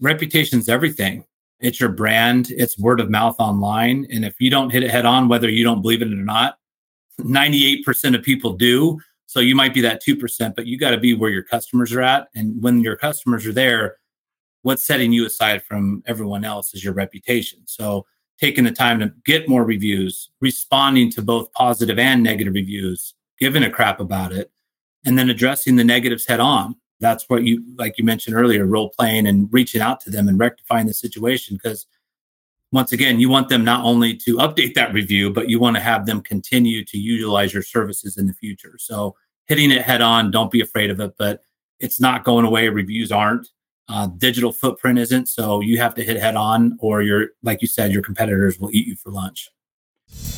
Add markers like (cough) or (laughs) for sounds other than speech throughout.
reputation's everything. It's your brand, it's word of mouth online. And if you don't hit it head on, whether you don't believe it or not, 98% of people do. So you might be that 2%, but you got to be where your customers are at. And when your customers are there, what's setting you aside from everyone else is your reputation. So taking the time to get more reviews, responding to both positive and negative reviews, giving a crap about it, and then addressing the negatives head on. That's what you, like you mentioned earlier, role playing and reaching out to them and rectifying the situation. Because once again, you want them not only to update that review, but you want to have them continue to utilize your services in the future. So hitting it head on, don't be afraid of it, but it's not going away. Reviews aren't. Uh, digital footprint isn't. So you have to hit head on, or you're, like you said, your competitors will eat you for lunch.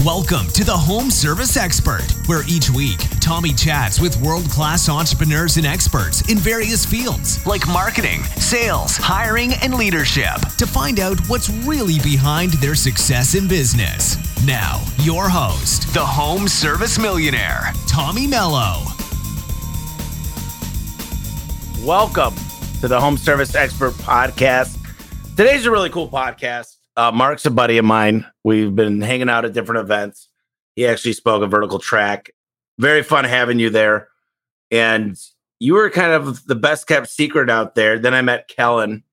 Welcome to the Home Service Expert, where each week Tommy chats with world class entrepreneurs and experts in various fields like marketing, sales, hiring, and leadership to find out what's really behind their success in business. Now, your host, the Home Service Millionaire, Tommy Mello. Welcome to the Home Service Expert Podcast. Today's a really cool podcast. Uh, Mark's a buddy of mine. We've been hanging out at different events. He actually spoke at Vertical Track. Very fun having you there. And you were kind of the best kept secret out there. Then I met Kellen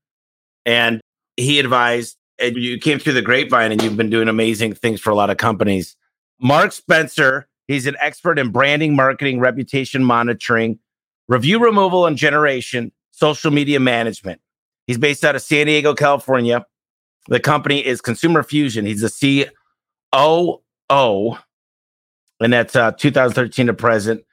and he advised, and you came through the grapevine and you've been doing amazing things for a lot of companies. Mark Spencer, he's an expert in branding, marketing, reputation monitoring, review removal and generation, social media management. He's based out of San Diego, California. The company is Consumer Fusion. He's the COO, and that's uh, 2013 to present.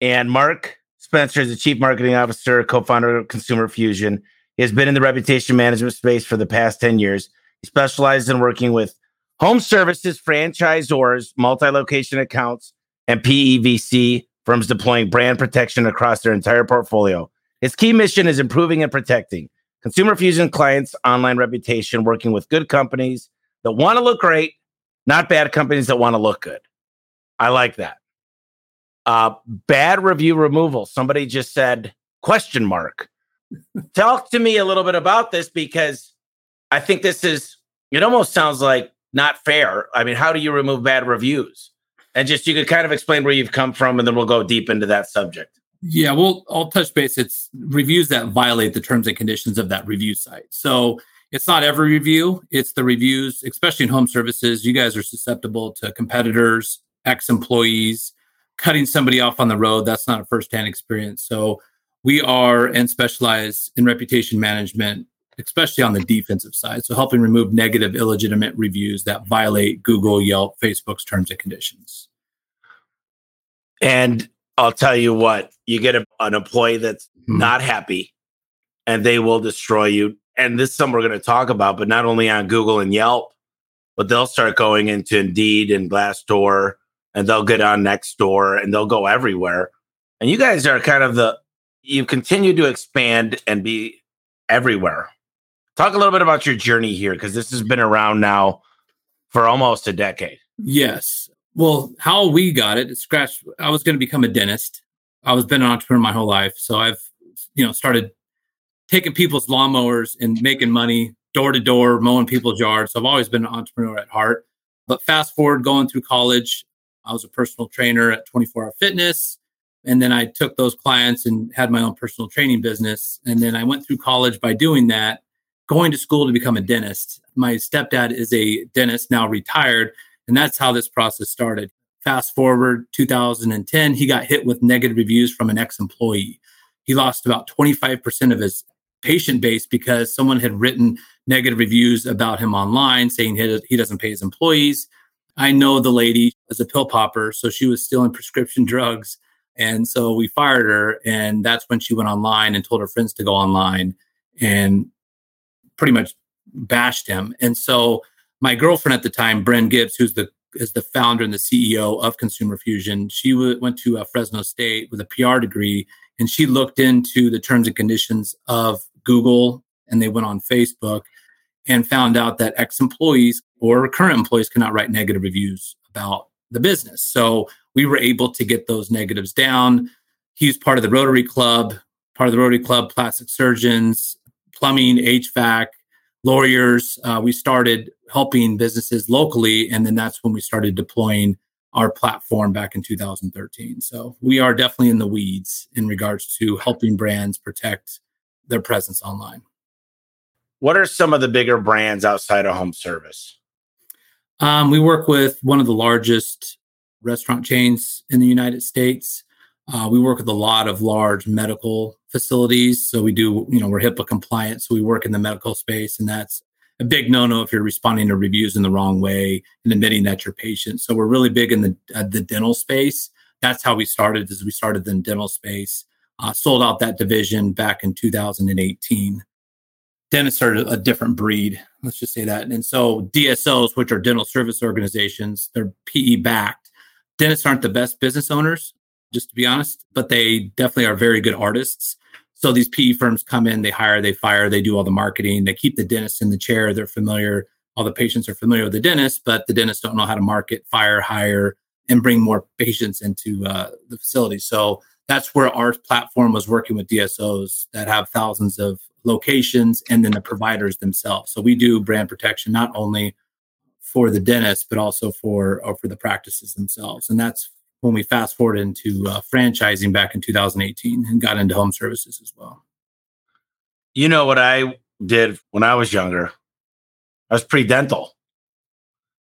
And Mark Spencer is the Chief Marketing Officer, co founder of Consumer Fusion. He has been in the reputation management space for the past 10 years. He specializes in working with home services, franchisors, multi location accounts, and PEVC firms deploying brand protection across their entire portfolio. His key mission is improving and protecting Consumer Fusion clients' online reputation, working with good companies that want to look great, not bad companies that want to look good. I like that. Uh, bad review removal. Somebody just said question mark. (laughs) Talk to me a little bit about this because I think this is. It almost sounds like not fair. I mean, how do you remove bad reviews? And just you could kind of explain where you've come from, and then we'll go deep into that subject. Yeah, well, I'll touch base. It's reviews that violate the terms and conditions of that review site. So it's not every review, it's the reviews, especially in home services. You guys are susceptible to competitors, ex employees, cutting somebody off on the road. That's not a firsthand experience. So we are and specialize in reputation management, especially on the defensive side. So helping remove negative, illegitimate reviews that violate Google, Yelp, Facebook's terms and conditions. And I'll tell you what, you get a, an employee that's mm-hmm. not happy and they will destroy you. And this is something we're going to talk about, but not only on Google and Yelp, but they'll start going into Indeed and Glassdoor and they'll get on Nextdoor and they'll go everywhere. And you guys are kind of the, you continue to expand and be everywhere. Talk a little bit about your journey here because this has been around now for almost a decade. Yes. Well, how we got it, scratch. I was going to become a dentist. I was been an entrepreneur my whole life, so I've you know started taking people's lawnmowers and making money door to door, mowing people's yards. So I've always been an entrepreneur at heart. But fast forward, going through college, I was a personal trainer at 24 Hour Fitness, and then I took those clients and had my own personal training business. And then I went through college by doing that, going to school to become a dentist. My stepdad is a dentist, now retired and that's how this process started. Fast forward 2010, he got hit with negative reviews from an ex employee. He lost about 25% of his patient base because someone had written negative reviews about him online saying he, he doesn't pay his employees. I know the lady was a pill popper, so she was stealing prescription (laughs) drugs. And so we fired her. And that's when she went online and told her friends to go online and pretty much bashed him. And so my girlfriend at the time, Bren Gibbs, who's the is the founder and the CEO of Consumer Fusion. She w- went to uh, Fresno State with a PR degree, and she looked into the terms and conditions of Google, and they went on Facebook and found out that ex-employees or current employees cannot write negative reviews about the business. So we were able to get those negatives down. He's part of the Rotary Club, part of the Rotary Club, plastic surgeons, plumbing, HVAC, lawyers. Uh, we started helping businesses locally, and then that's when we started deploying our platform back in 2013. So we are definitely in the weeds in regards to helping brands protect their presence online. What are some of the bigger brands outside of home service? Um, we work with one of the largest restaurant chains in the United States. Uh, we work with a lot of large medical facilities. So we do, you know, we're HIPAA compliant. So we work in the medical space, and that's a big no-no if you're responding to reviews in the wrong way and admitting that you're patient. So we're really big in the uh, the dental space. That's how we started. Is we started in dental space, uh, sold out that division back in 2018. Dentists are a different breed. Let's just say that. And so DSOs, which are dental service organizations, they're PE backed. Dentists aren't the best business owners, just to be honest, but they definitely are very good artists. So these PE firms come in, they hire, they fire, they do all the marketing, they keep the dentist in the chair. They're familiar, all the patients are familiar with the dentist, but the dentists don't know how to market, fire, hire, and bring more patients into uh, the facility. So that's where our platform was working with DSOs that have thousands of locations and then the providers themselves. So we do brand protection not only for the dentist, but also for or for the practices themselves. And that's when we fast forward into uh, franchising back in 2018 and got into home services as well. You know what I did when I was younger? I was pre dental.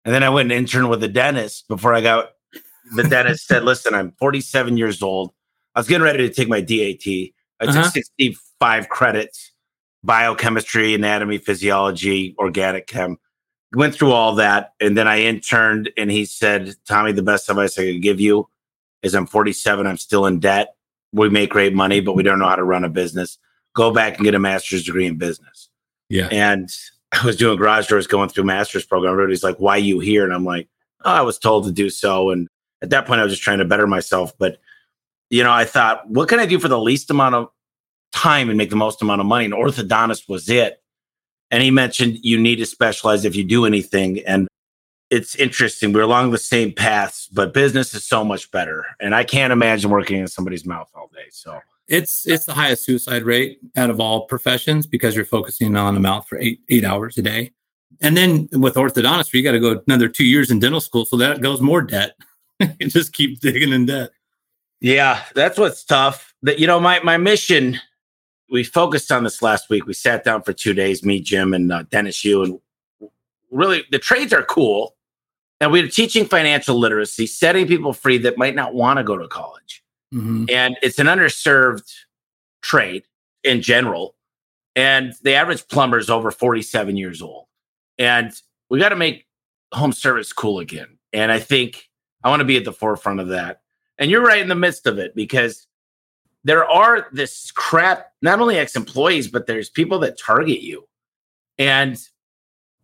And then I went and interned with a dentist before I got the dentist said, Listen, I'm 47 years old. I was getting ready to take my DAT. I took uh-huh. 65 credits biochemistry, anatomy, physiology, organic chem. Went through all that. And then I interned, and he said, Tommy, the best advice I could give you is I'm 47. I'm still in debt. We make great money, but we don't know how to run a business. Go back and get a master's degree in business. Yeah. And (laughs) I was doing garage doors going through master's program. Everybody's like, why you here? And I'm like, oh, I was told to do so. And at that point, I was just trying to better myself. But, you know, I thought, what can I do for the least amount of time and make the most amount of money? And orthodontist was it. And he mentioned you need to specialize if you do anything. And it's interesting. We're along the same paths, but business is so much better. And I can't imagine working in somebody's mouth all day. So it's it's the highest suicide rate out of all professions because you're focusing on the mouth for eight eight hours a day. And then with orthodontistry, you got to go another two years in dental school, so that goes more debt. (laughs) you just keep digging in debt. Yeah, that's what's tough. That you know, my my mission. We focused on this last week. We sat down for two days, me, Jim, and uh, Dennis Yu, and really the trades are cool and we're teaching financial literacy, setting people free that might not want to go to college. Mm-hmm. And it's an underserved trade in general. And the average plumber is over 47 years old. And we got to make home service cool again. And I think I want to be at the forefront of that. And you're right in the midst of it because there are this crap, not only ex employees, but there's people that target you. And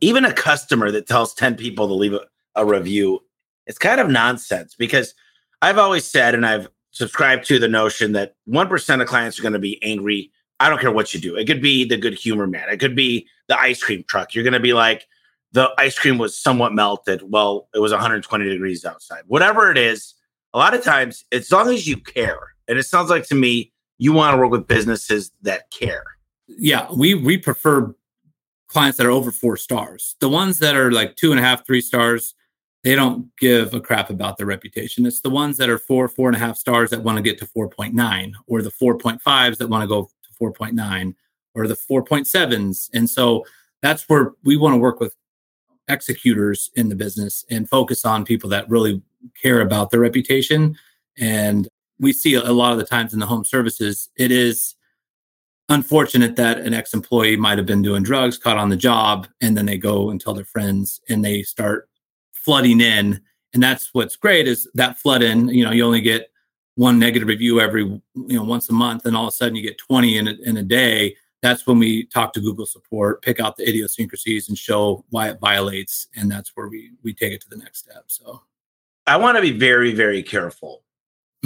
even a customer that tells 10 people to leave a a review. It's kind of nonsense because I've always said, and I've subscribed to the notion that 1% of clients are going to be angry. I don't care what you do. It could be the good humor man, it could be the ice cream truck. You're going to be like, the ice cream was somewhat melted. Well, it was 120 degrees outside. Whatever it is, a lot of times, as long as you care, and it sounds like to me, you want to work with businesses that care. Yeah, we we prefer clients that are over four stars. The ones that are like two and a half, three stars, they don't give a crap about their reputation. It's the ones that are four, four and a half stars that want to get to 4.9, or the 4.5s that want to go to 4.9, or the 4.7s. And so that's where we want to work with executors in the business and focus on people that really care about their reputation. And we see a lot of the times in the home services, it is unfortunate that an ex-employee might have been doing drugs, caught on the job, and then they go and tell their friends and they start flooding in. And that's what's great is that flood in, you know, you only get one negative review every, you know, once a month, and all of a sudden you get 20 in a, in a day. That's when we talk to Google support, pick out the idiosyncrasies and show why it violates. And that's where we, we take it to the next step. So I want to be very, very careful.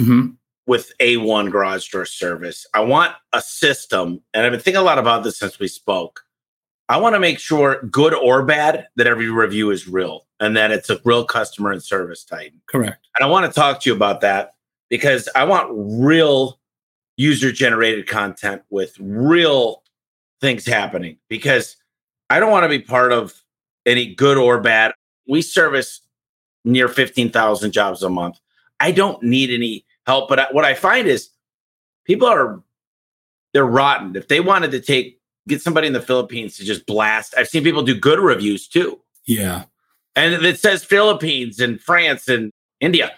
Mm-hmm with A1 garage door service. I want a system, and I've been thinking a lot about this since we spoke. I want to make sure, good or bad, that every review is real and that it's a real customer and ServiceTitan. Correct. And I want to talk to you about that because I want real user generated content with real things happening because I don't want to be part of any good or bad. We service near 15,000 jobs a month. I don't need any help, but what I find is people are they're rotten. If they wanted to take get somebody in the Philippines to just blast, I've seen people do good reviews too. Yeah. And it says Philippines and France and India.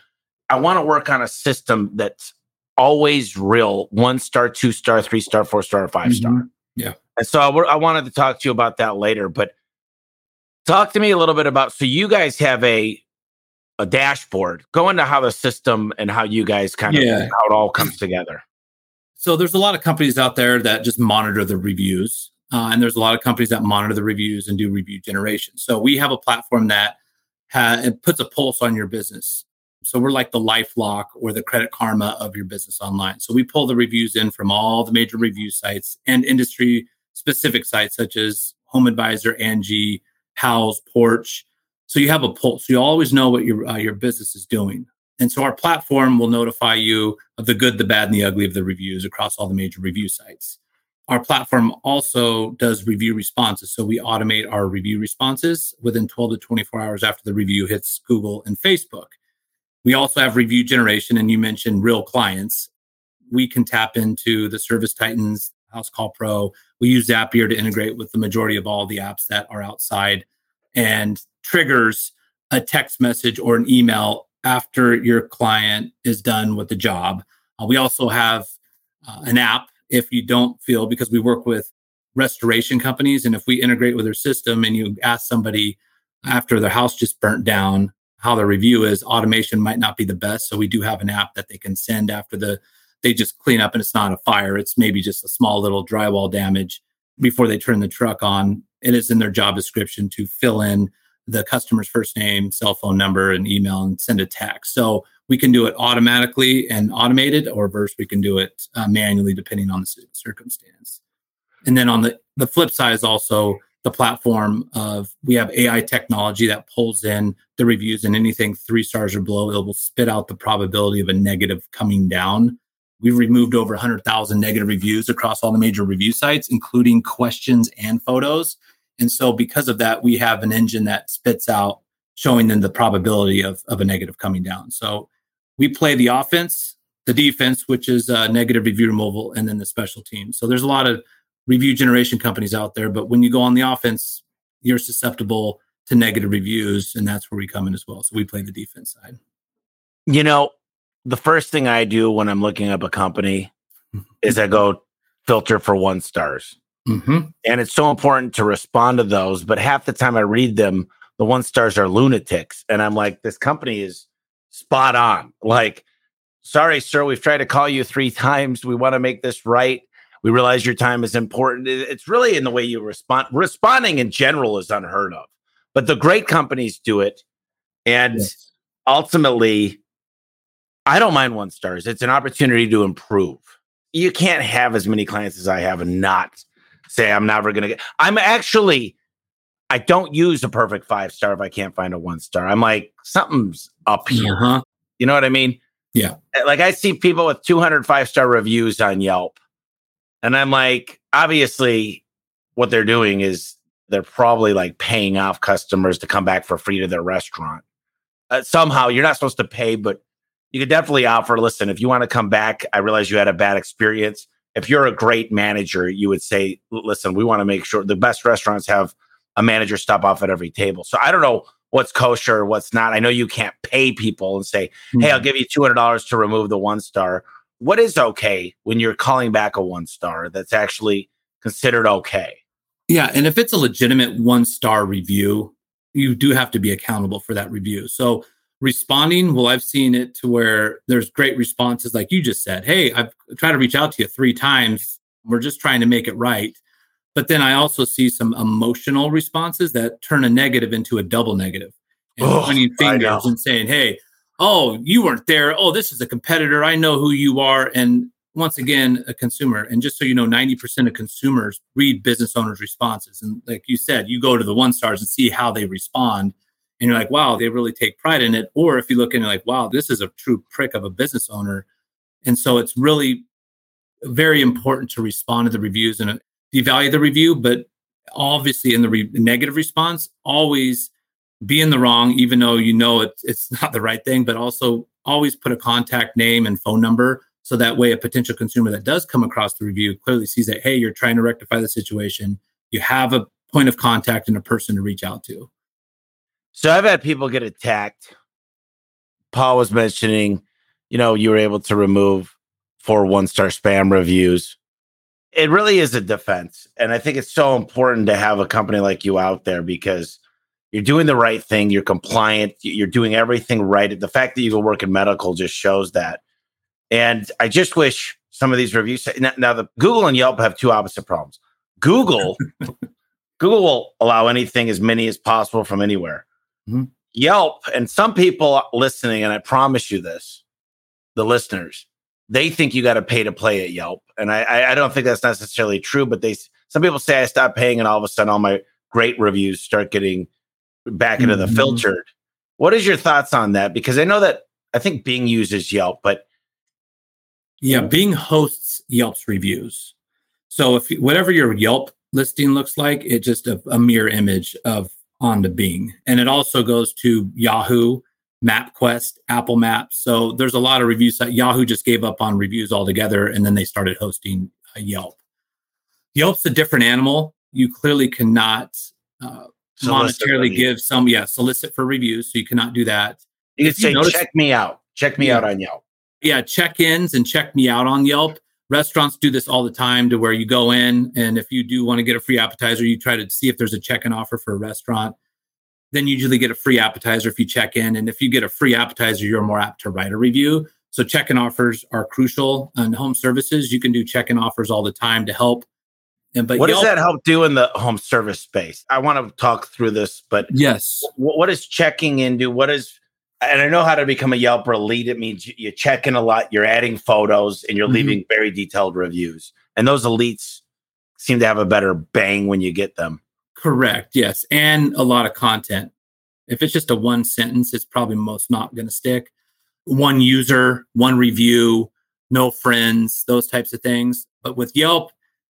I want to work on a system that's always real one star, two star, three star, four star, 5 star. Mm-hmm. Yeah. And so I, w- I wanted to talk to you about that later, but talk to me a little bit about so you guys have a a dashboard. Go into how the system and how you guys kind of yeah. how it all comes together. So there's a lot of companies out there that just monitor the reviews, uh, and there's a lot of companies that monitor the reviews and do review generation. So we have a platform that ha- it puts a pulse on your business. So we're like the LifeLock or the Credit Karma of your business online. So we pull the reviews in from all the major review sites and industry specific sites such as HomeAdvisor, Angie, Houzz, Porch. So you have a pulse. You always know what your uh, your business is doing. And so our platform will notify you of the good, the bad, and the ugly of the reviews across all the major review sites. Our platform also does review responses. So we automate our review responses within 12 to 24 hours after the review hits Google and Facebook. We also have review generation, and you mentioned real clients. We can tap into the ServiceTitans, House Call Pro. We use Zapier to integrate with the majority of all the apps that are outside and triggers a text message or an email after your client is done with the job. Uh, we also have uh, an app if you don't feel, because we work with restoration companies. And if we integrate with their system and you ask somebody after their house just burnt down, how the review is, automation might not be the best. So we do have an app that they can send after the they just clean up and it's not a fire. It's maybe just a small little drywall damage before they turn the truck on. It is in their job description to fill in the customer's first name, cell phone number, and email and send a text. So we can do it automatically and automated, or verse we can do it uh, manually depending on the circumstance. And then on the the flip side is also the platform of we have AI technology that pulls in the reviews and anything three stars or below, it will spit out the probability of a negative coming down. We've removed over 100,000 negative reviews across all the major review sites, including questions and photos. And so, because of that, we have an engine that spits out showing them the probability of, of a negative coming down. So, we play the offense, the defense, which is uh, negative review removal, and then the special team. So, there's a lot of review generation companies out there. But when you go on the offense, you're susceptible to negative reviews, and that's where we come in as well. So we play the defense side. You know, the first thing I do when I'm looking up a company (laughs) is I go filter for one stars. Mm-hmm. And it's so important to respond to those. But half the time I read them, the one stars are lunatics. And I'm like, this company is spot on. Like, sorry, sir, we've tried to call you three (laughs) times. We want to make this right. We realize your time is important. It's really in the way you respond. Responding in general is unheard of, but the great companies do it. And yes. ultimately, I don't mind one stars. It's an opportunity to improve. You can't have as many clients as I have and not say, I'm never going to get. I'm actually, I don't use a perfect five star if I can't find a one star. I'm like, something's up here. Uh-huh. You know what I mean? Yeah. Like I see people with 205 star reviews on Yelp and I'm like, obviously, what they're doing is they're probably like paying off customers to come back for free to their restaurant. Uh, somehow, you're not supposed to pay, but you could definitely offer listen, if you want to come back, I realize you had a bad experience. If you're a great manager, you would say, listen, we want to make sure the best restaurants have a manager stop off at every table. So I don't know what's kosher, what's not. I know you can't pay people and say, mm-hmm. hey, I'll give you $200 to remove the one star what is okay when you're calling back a one star that's actually considered okay? Yeah. And if it's a legitimate one star review, you do have to be accountable for that review. So responding, well, I've seen it to where there's great responses, like you just said, Hey, I've tried to reach out to you three times. We're just trying to make it right. But then I also see some emotional responses that turn a negative into a double negative and oh, pointing fingers and saying, Hey, oh, you weren't there. Oh, this is a competitor. I know who you are. And once again, a consumer. And just so you know, 90% of consumers read business owners' responses. And like you said, you go to the one stars and see how they respond. And you're like, wow, they really take pride in it. Or if you look in, you're like, wow, this is a true prick of a business owner. And so it's really very important to respond to the reviews. And uh, devalue the review, but obviously in the re- negative response, always be in the wrong, even though you know it's it's (laughs) not the right thing, but also always put a contact name and phone number so that way a potential consumer that does come across the review clearly sees that hey, you're trying to rectify the situation. You have a point of contact and a person to reach out to. So I've had people get attacked. Paul was mentioning, you know, you were able to remove four one star spam reviews. It really is a defense. And I think it's so important to have a company like you out there because you're doing the right thing, you're compliant, you're doing everything right. The fact that you go work in medical just shows that. And I just wish some of these reviews now, now the Google and Yelp have two opposite problems. Google (laughs) Google will allow anything as many as possible from anywhere. Mm-hmm. Yelp and some people listening, and I promise you this, the listeners, they think you got to pay to play at Yelp, and I, I don't think that's necessarily true. But they some people say I stopped paying, and all of a sudden all my great reviews start getting back into mm-hmm. the filtered. What is your thoughts on that? Because I know that I think Bing uses Yelp, but yeah, Bing hosts Yelp's reviews. So if whatever your Yelp listing looks like, it's just a, a mirror image of onto Bing. And it also goes to Yahoo, MapQuest, Apple Maps. So there's a lot of reviews that Yahoo just gave up on reviews altogether and then they started hosting uh, Yelp. Yelp's a different animal. You clearly cannot uh, monetarily give some, yeah, solicit for reviews. So you cannot do that. You can say, notice, check me out. Check me yeah. out on Yelp. Yeah, check ins and check me out on Yelp restaurants do this all the time to where you go in and if you do want to get a free appetizer you try to see if there's a check-in offer for a restaurant. Then you usually get a free appetizer if you check in and if you get a free appetizer you're more apt to write a review. So check-in offers are crucial and home services. You can do check-in offers all the time to help and but what does that help do in the home service space? I want to talk through this but yes. what, what is checking in do what is and I know how to become a Yelper elite. It means you, check in a lot, you're adding photos, and you're mm-hmm. leaving very detailed reviews. And those elites seem to have a better bang when you get them. Correct. Yes, and a lot of content. If it's just a one sentence, it's probably most not going to stick. One user, one review, no friends, those types of things. But with Yelp,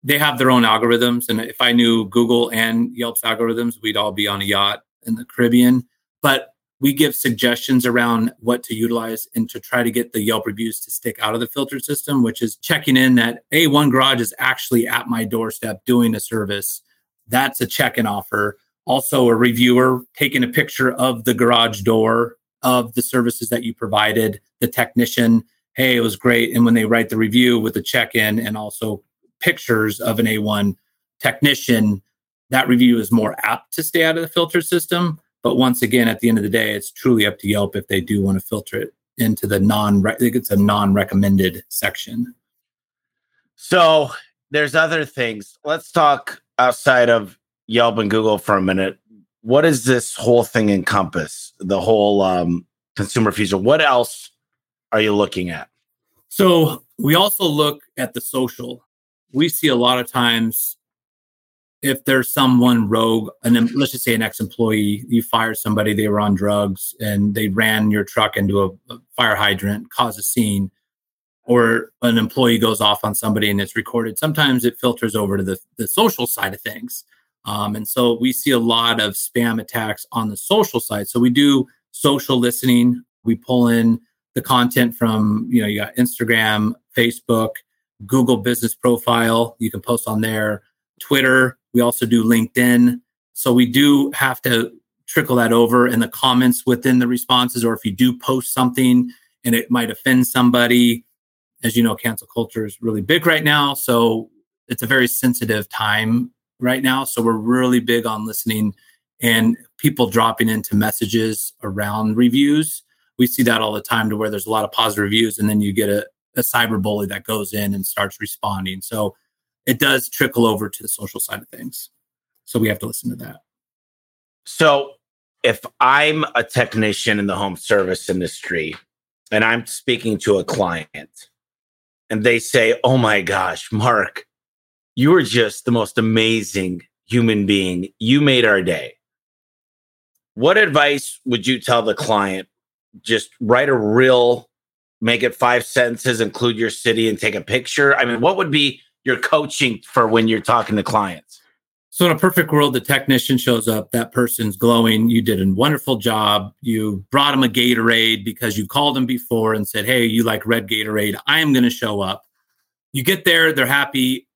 they have their own algorithms. And if I knew Google and Yelp's algorithms, we'd all be on a yacht in the Caribbean. But we give suggestions around what to utilize and to try to get the Yelp reviews to stick out of the filter system, which is checking in that A1 garage is actually at my doorstep doing a service. That's a check-in offer. Also, a reviewer taking a picture of the garage door of the services that you provided, the technician, hey, it was great. And when they write the review with the check-in and also pictures of an A1 technician, that review is more apt to stay out of the filter system but once again, at the end of the day, it's truly up to Yelp if they do want to filter it into the non. I think it's a non-recommended section. So there's other things. Let's talk outside of Yelp and Google for a minute. What does this whole thing encompass? The whole um, Consumer Fusion. What else are you looking at? So we also look at the social. We see a lot of times if there's someone rogue, and let's just say an ex-employee, you fire somebody, they were on drugs, and they ran your truck into a, a fire hydrant, cause a scene, or an employee goes off on somebody and it's recorded. Sometimes it filters over to the, the social side of things. Um, and so we see a lot of spam attacks on the social side. So we do social listening. We pull in the content from, you know, you got Instagram, Facebook, Google business profile. You can post on there, Twitter, we also do LinkedIn. So we do have to trickle that over in the comments within the responses, or if you do post something and it might offend somebody. As you know, cancel culture is really big right now. So it's a very sensitive time right now. So we're really big on listening and people dropping into messages around reviews. We see that all the time to where there's a lot of positive reviews and then you get a, a cyber bully that goes in and starts responding. So it does trickle over to the social side of things. So we have to listen to that. So if I'm a technician in the home service industry and I'm speaking to a client and they say, Oh my gosh, Mark, you are just the most amazing human being. You made our day. What advice would you tell the client? Just write a real, make it five sentences, include your city, and take a picture. I mean, what would be you're coaching for when you're talking to clients? So in a perfect world, the technician shows up, that person's glowing. You did a wonderful job. You brought them a Gatorade because you called them before and said, Hey, you like red Gatorade. I am going to show up. You get there, they're happy.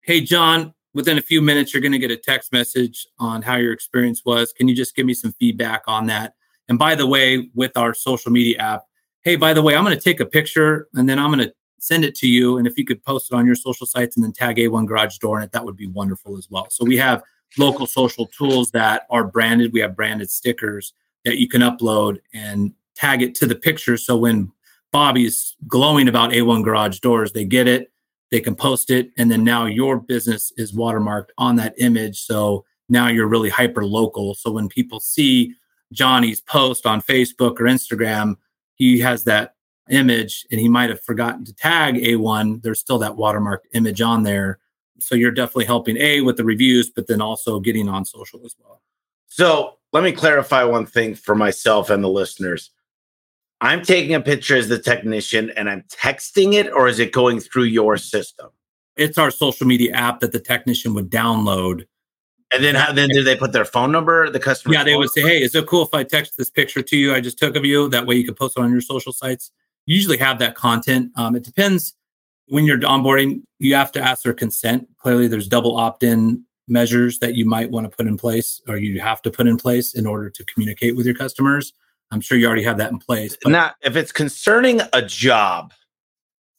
Hey, John, within a few minutes, you're going to get a text message on how your experience was. Can you just give me some feedback on that? And by the way, with our social media app, hey, by the way, I'm going to take a picture and then I'm going to send it to you. And if you could post it on your social sites and then tag A1 Garage Door in it, that would be wonderful as well. So we have local social tools that are branded. We have branded stickers that you can upload and tag it to the picture. So when Bobby's glowing about A1 Garage Doors, they get it, they can post it, and then now your business is watermarked on that image. So now you're really hyper local. So when people see Johnny's post on Facebook or Instagram, he has that image and he might have forgotten to tag A1, there's still that watermark image on there. So you're definitely helping A with the reviews, but then also getting on social as well. So let me clarify one thing for myself and the listeners. I'm taking a picture as the technician and I'm texting it, or is it going through your system? It's our social media app that the technician would download. And then how then do they put their phone number, the customer? Yeah, they would say, Hey, is it cool if I text this picture to you I just took of you? That way you can post it on your social sites usually have that content. Um, it depends when you're onboarding, you have to ask their consent. Clearly, there's double opt in measures that you might want to put in place or you have to put in place in order to communicate with your customers. I'm sure you already have that in place. But- now, if it's concerning a job,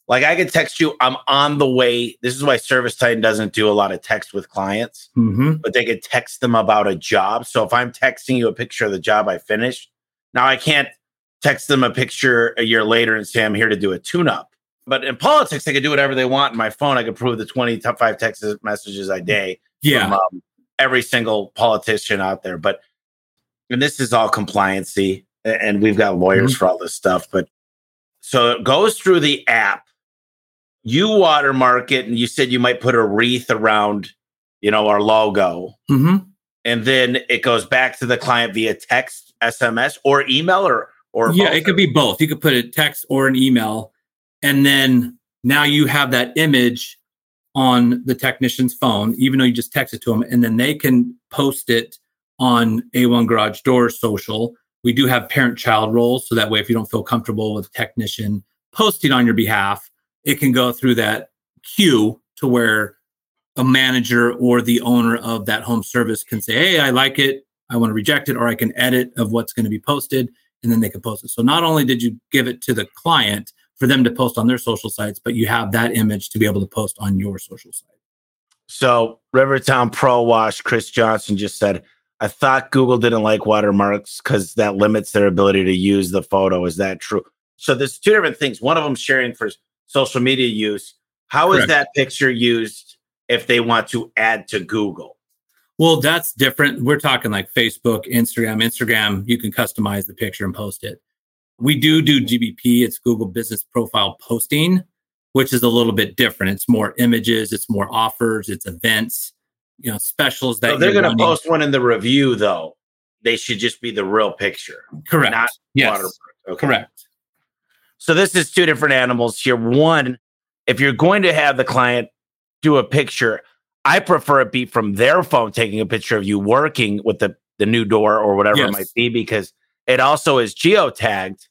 like I could text you, I'm on the way. This is why ServiceTitan doesn't do a lot of text with clients, mm-hmm. but they could text them about a job. So if I'm texting you a picture of the job I finished, now I can't text them a picture a year later and say, I'm here to do a tune up. But in politics, they could do whatever they want. In my phone, I could prove the 20 top five text messages a day. Yeah. From, um, every single politician out there. But, and this is all compliancy, and we've got lawyers mm-hmm. for all this stuff. But so it goes through the app. You watermark it, and you said you might put a wreath around, you know, our logo. Mm-hmm. And then it goes back to the client via text, SMS, or email, or or yeah, it could be both. You could put a text or an email, and then now you have that image on the technician's phone, even though you just text it to them, and then they can post it on A1 Garage Door social. We do have parent-child roles, so that way, if you don't feel comfortable with technician posting on your behalf, it can go through that queue to where a manager or the owner of that home service can say, "Hey, I like it. I want to reject it," or I can edit of what's going to be posted and then they can post it. So not only did you give it to the client for them to post on their social sites, but you have that image to be able to post on your social site. So Rivertown Pro Wash, Chris Johnson just said, I thought Google didn't like watermarks because that limits their ability to use the photo. Is that true? So there's two different things. One of them sharing for social media use. How is Correct. that picture used if they want to add to Google? Well, that's different. We're talking like Facebook, Instagram. Instagram, you can customize the picture and post it. We do do GBP, it's Google Business Profile Posting, which is a little bit different. It's more images, it's more offers, it's events, you know, specials that so they're going to post one in the review, though. They should just be the real picture. Correct. Not yes. Okay. Correct. So this is two different animals here. One, if you're going to have the client do a picture, I prefer it be from their phone taking a picture of you working with the, the new door or whatever yes. it might be because it also is geotagged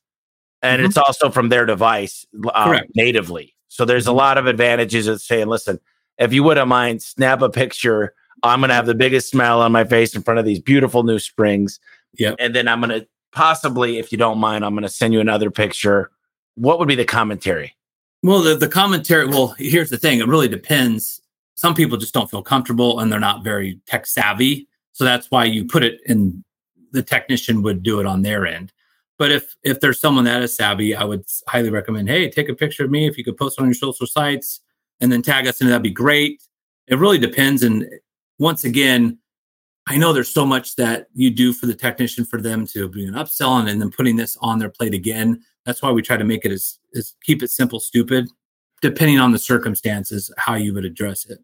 and mm-hmm. it's also from their device uh, natively. So there's a mm-hmm. lot of advantages of saying, listen, if you wouldn't mind, snap a picture. I'm going to have the biggest smile on my face in front of these beautiful new springs. Yeah. And then I'm going to possibly, if you don't mind, I'm going to send you another picture. What would be the commentary? Well, the, the commentary, well, here's the thing. It really depends some people just don't feel comfortable and they're not very tech savvy. So that's why you put it in the technician would do it on their end. But if if there's someone that is savvy, I would highly recommend, hey, take a picture of me if you could post it on your social sites and then tag us and that'd be great. It really depends. And once again, I know there's so much that you do for the technician for them to be an upsell and then putting this on their plate again. That's why we try to make it as, as keep it simple, stupid depending on the circumstances, how you would address it.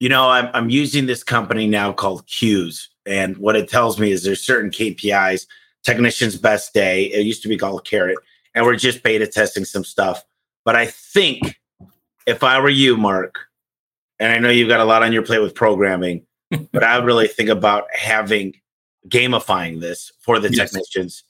You know, I'm, I'm using this company now called Q's. And what it tells me is there's certain KPIs, technician's best day. It used to be called Carrot. And we're just beta testing some stuff. But I think if I were you, Mark, and I know you've got a lot on your plate with programming, (laughs) but I would really think about having gamifying this for the Yes. technicians.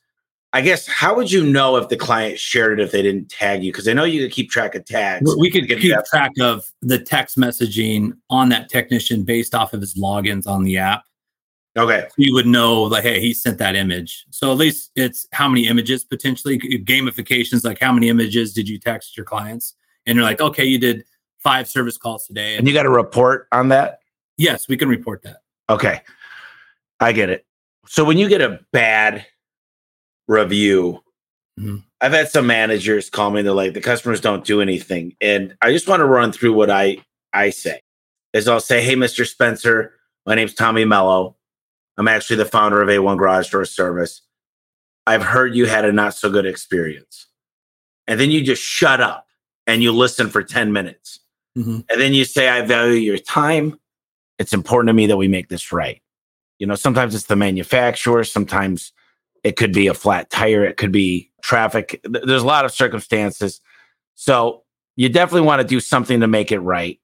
I guess how would you know if the client shared it if they didn't tag you? Because I know you could keep track of tags. We- could Get keep that- track of the text messaging on that technician based off of his logins on the app. Okay. You would know, like, hey, he sent that image. So at least it's how many images potentially. Gamifications, like how many images did you text your clients? And you're like, okay, you did five service calls today. And you got a report on that? yes, we can report that. Okay. I get it. So when you get a bad review, Mhm. I've had some managers call me, they're like, the customers don't do anything. And I just want to run through what I I say. Is I'll say, hey, Mr. Spencer, my name's Tommy Mello. I'm actually the founder of A1 Garage Door Service. I've heard you had a not so good experience. And then you just shut up and you listen for 10 minutes. Mhm. And then you say, I value your time. It's important to me that we make this right. You know, sometimes it's the manufacturer, sometimes it could be a flat tire, it could be traffic. There's a lot of circumstances. So you definitely want to do something to make it right.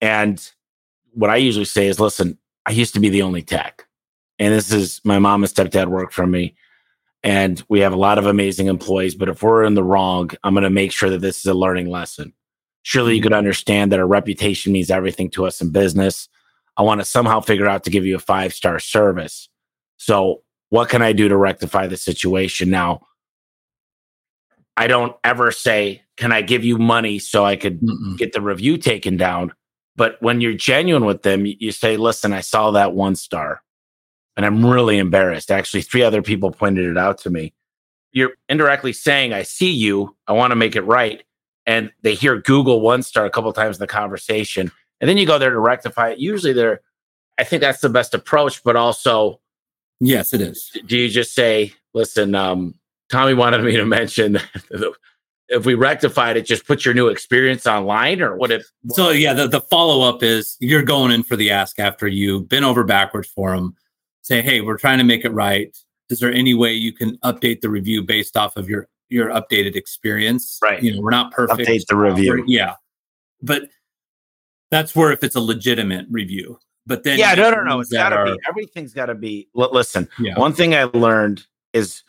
And what I usually say is, listen, I used to be the only tech. And this is my mom and stepdad work for me. And we have a lot of amazing employees. But if we're in the wrong, I'm going to make sure that this is a learning lesson. Surely you mm-hmm. could understand that our reputation means everything to us in business. I want to somehow figure out to give you a five star service. So, what can I do to rectify the situation? Now, I don't ever say, Can I give you money so I could Mm-mm. get the review taken down? But when you're genuine with them, you, you say, Listen, I saw that one star and I'm really embarrassed. Actually, three other people pointed it out to me. You're indirectly saying, I see you, I want to make it right. And they hear Google one star a couple times in the conversation. And then you go there to rectify it. Usually they're, I think that's the best approach, but also Yes, it is. do you just say, listen, um, Tommy wanted me to mention that (laughs) if we rectified it, just put your new experience online or what if So yeah, the, the follow up is you're going in for the ask after you been over backwards for them. Say, hey, we're trying to make it right. Is there any way you can update the review based off of your your updated experience? Right. You know, we're not perfect. update the review? Yeah, but that's where if it's a legitimate review. But then yeah, no, no, no. It's that got to are- be. Everything's got to be. L- listen, Yeah. one thing I learned is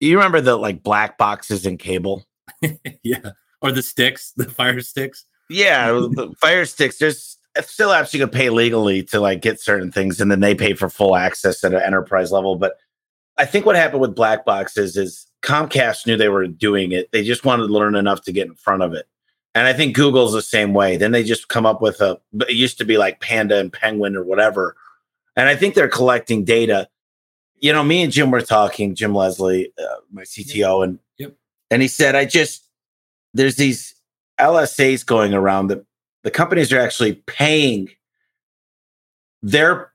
you remember the like black boxes and cable. (laughs) yeah, or the sticks, the fire sticks. Yeah, the (laughs) fire sticks. There's uh, still apps you can pay legally to like get certain things, and then they pay for full access at an enterprise level. But I think what happened with black boxes is Comcast knew they were doing it. They just wanted to learn enough to get in front of it. And I think Google's the same way. Then they just come up with a. It used to be like Panda and Penguin or whatever, and I think they're collecting data. You know, me and Jim were talking. Jim Leslie, uh, my CTO, and Yep. and he said, I just there's these LSAs going around that the companies are actually paying. They're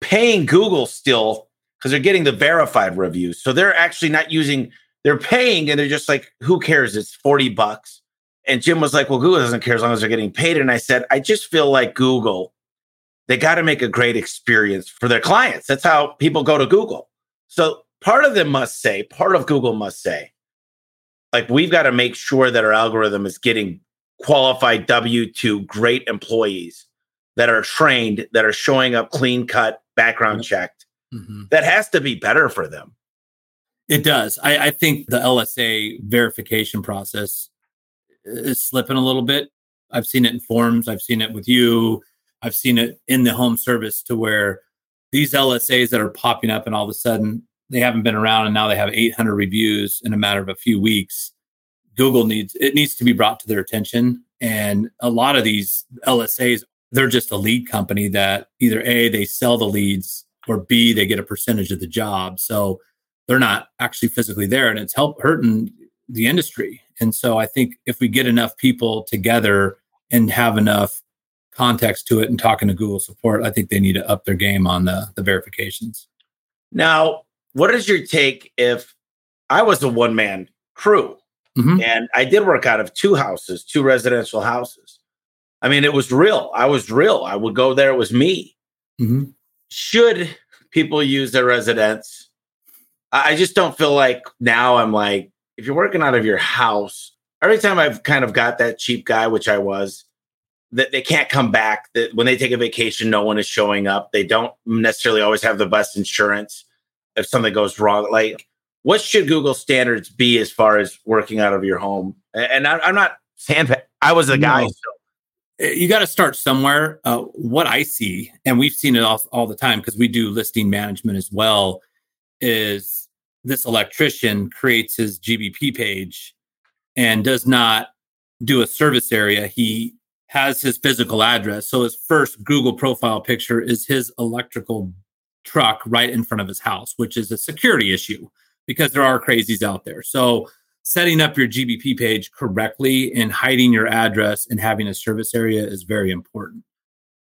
paying Google still because they're getting the verified reviews. So they're actually not using, they're paying and they're just like, who cares? It's 40 bucks. And Jim was like, well, Google doesn't care as long as they're getting paid. And I said, I just feel like Google, they got to make a great experience for their clients. That's how people go to Google. So part of them must say, part of Google must say, like, we've got to make sure that our algorithm is getting qualified W 2 great employees that are trained, that are showing up clean cut, background checked. Mhm. That has to be better for them. It does. I, I think the LSA verification process is slipping a little bit. I've seen it in forums. I've seen it with you. I've seen it in the home service to where these LSAs that are popping up and all of a sudden they haven't been around and now they have 800 reviews in a matter of a few weeks. Google needs it needs to be brought to their attention. And a lot of these LSAs, they're just a lead company that either A, they sell the leads or B, they get a percentage of the job. So they're not actually physically there and it's help hurting the industry. And so I think if we get enough people together and have enough context to it and talking to Google support, I think they need to up their game on the, the verifications. Now, what is your take if I was a one man crew Mhm. and I did work out of two houses, two residential houses? I mean, it was real. I was real. I would go there. It was me. Mhm. Should people use their residence? I just don't feel like now I'm like, if you're working out of your house, every time I've kind of got that cheap guy, which I was, that they can't come back. That when they take a vacation, no one is showing up. They don't necessarily always have the best insurance if something goes wrong. Like, what should Google standards be as far as working out of your home? And I, am not saying I was a guy. No. So. Eh, you got to start somewhere. Uh, what I see, and we've seen it all, all the time because we do listing management as well, is this electrician creates his GBP page and does not do a service area. He has his physical address. So his first Google profile picture is his electrical truck right in front of his house, which is a security issue because there are crazies out there. So setting up your GBP page correctly and hiding your address and having a service area is very important.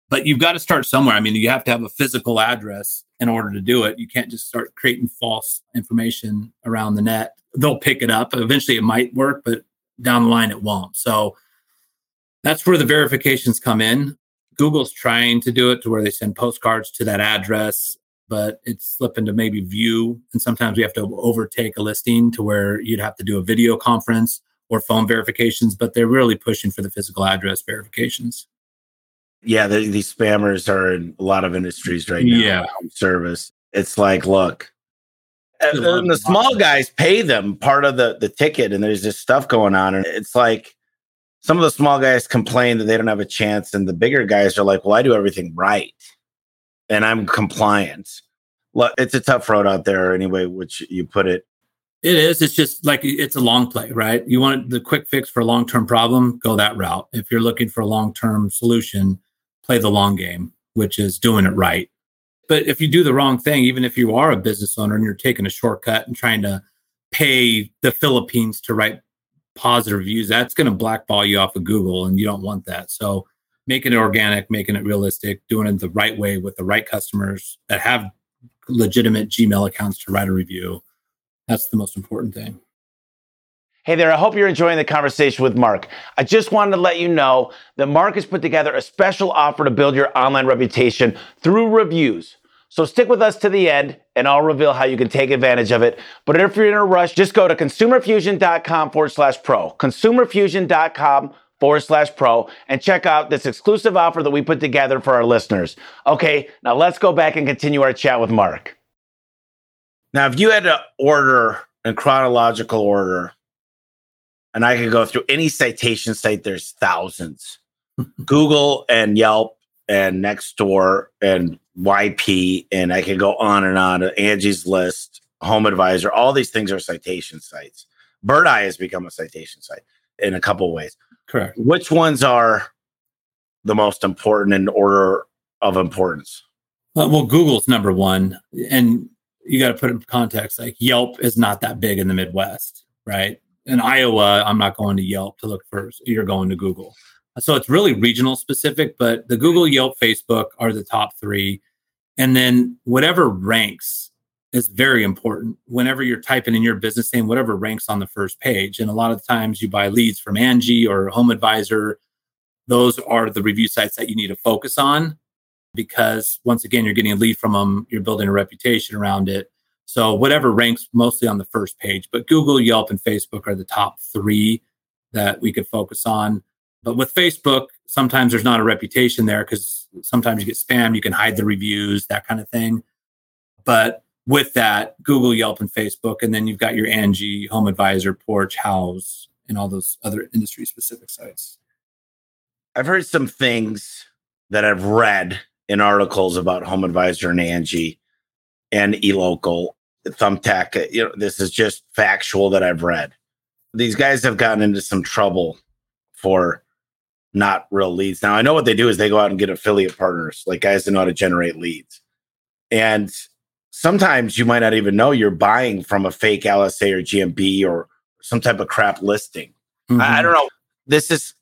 But you've got to start somewhere. I mean, you have to have a physical address in order to do it. You can't just start creating false information around the net. They'll pick it up. Eventually it might work, but down the line it won't. So that's where the verifications come in. Google's trying to do it to where they send postcards to that address but it's slipping to maybe view. And sometimes we have to overtake a listing to where you'd have to do a video conference or phone verifications, but they're really pushing for the physical address verifications. Yeah, the, these spammers are in a lot of industries right now. Yeah. Um, service. It's like, look, uh, and uh, the small guys pay them part of the, the ticket, and there's just stuff going on. And it's like some of the small guys complain that they don't have a chance, and the bigger guys are like, well, I do everything right and I'm compliant. Look, It's a tough road out there, anyway, which you put it. It is. It's just like it's a long play, right? You want the quick fix for a long term problem, go that route. If you're looking for a long term solution, play the long game, which is doing it right. But if you do the wrong thing, even if you are a business owner and you're taking a shortcut and trying to pay the Philippines to write positive reviews, that's going to blackball you off of Google, and you don't want that. So making it organic, making it realistic, doing it the right way with the right customers that have legitimate Gmail accounts to write a review. That's the most important thing. Hey there, I hope you're enjoying the conversation with Mark. I just wanted to let you know that Mark has put together a special offer to build your online reputation through reviews. So stick with us to the end and I'll reveal how you can take advantage of it. But if you're in a rush, just go to consumerfusion.com forward slash pro. Consumerfusion.com forward slash pro and check out this exclusive offer that we put together for our listeners. Okay, now let's go back and continue our chat with Mark. Now, if you had to order in chronological order, and I could go through any citation site, there's thousands (laughs) Google and Yelp and Nextdoor and YP, and I could go on and on. Angie's List, HomeAdvisor, all these things are citation sites. Birdeye has become a citation site in a couple ways. Correct. Which ones are the most important in order of importance? Uh, well, Google's number one, and you got to put it in context. Like Yelp is not that big in the Midwest, right? In Iowa, I'm not going to Yelp to look for. You're going to Google, so it's really regional specific. But the Google, Yelp, Facebook are the top three, and then whatever ranks is very important whenever you're typing in your business name, whatever ranks on the first page. And a lot of times you buy leads from Angie or HomeAdvisor. Those are the review sites that you need to focus on because once again, you're getting a lead from them, you're building a reputation around it. So whatever ranks mostly on the first page, but Google, Yelp, and Facebook are the top three that we could focus on. But with Facebook, sometimes there's not a reputation there because sometimes you get spam, you can hide the reviews, that kind of thing. But with that, Google, Yelp, and Facebook, and then you've got your Angie, HomeAdvisor, Porch, Houzz, and all those other industry specific sites. I've heard some things that I've read in articles about HomeAdvisor and Angie and eLocal, Thumbtack. You know, this is just factual that I've read. These guys have gotten into some trouble for not real leads. Now I know what they do is they go out and get affiliate partners, like guys that know how to generate leads. And sometimes you might not even know you're buying from a fake LSA or GMB or some type of crap listing. Mm-hmm. I, I, don't know. This is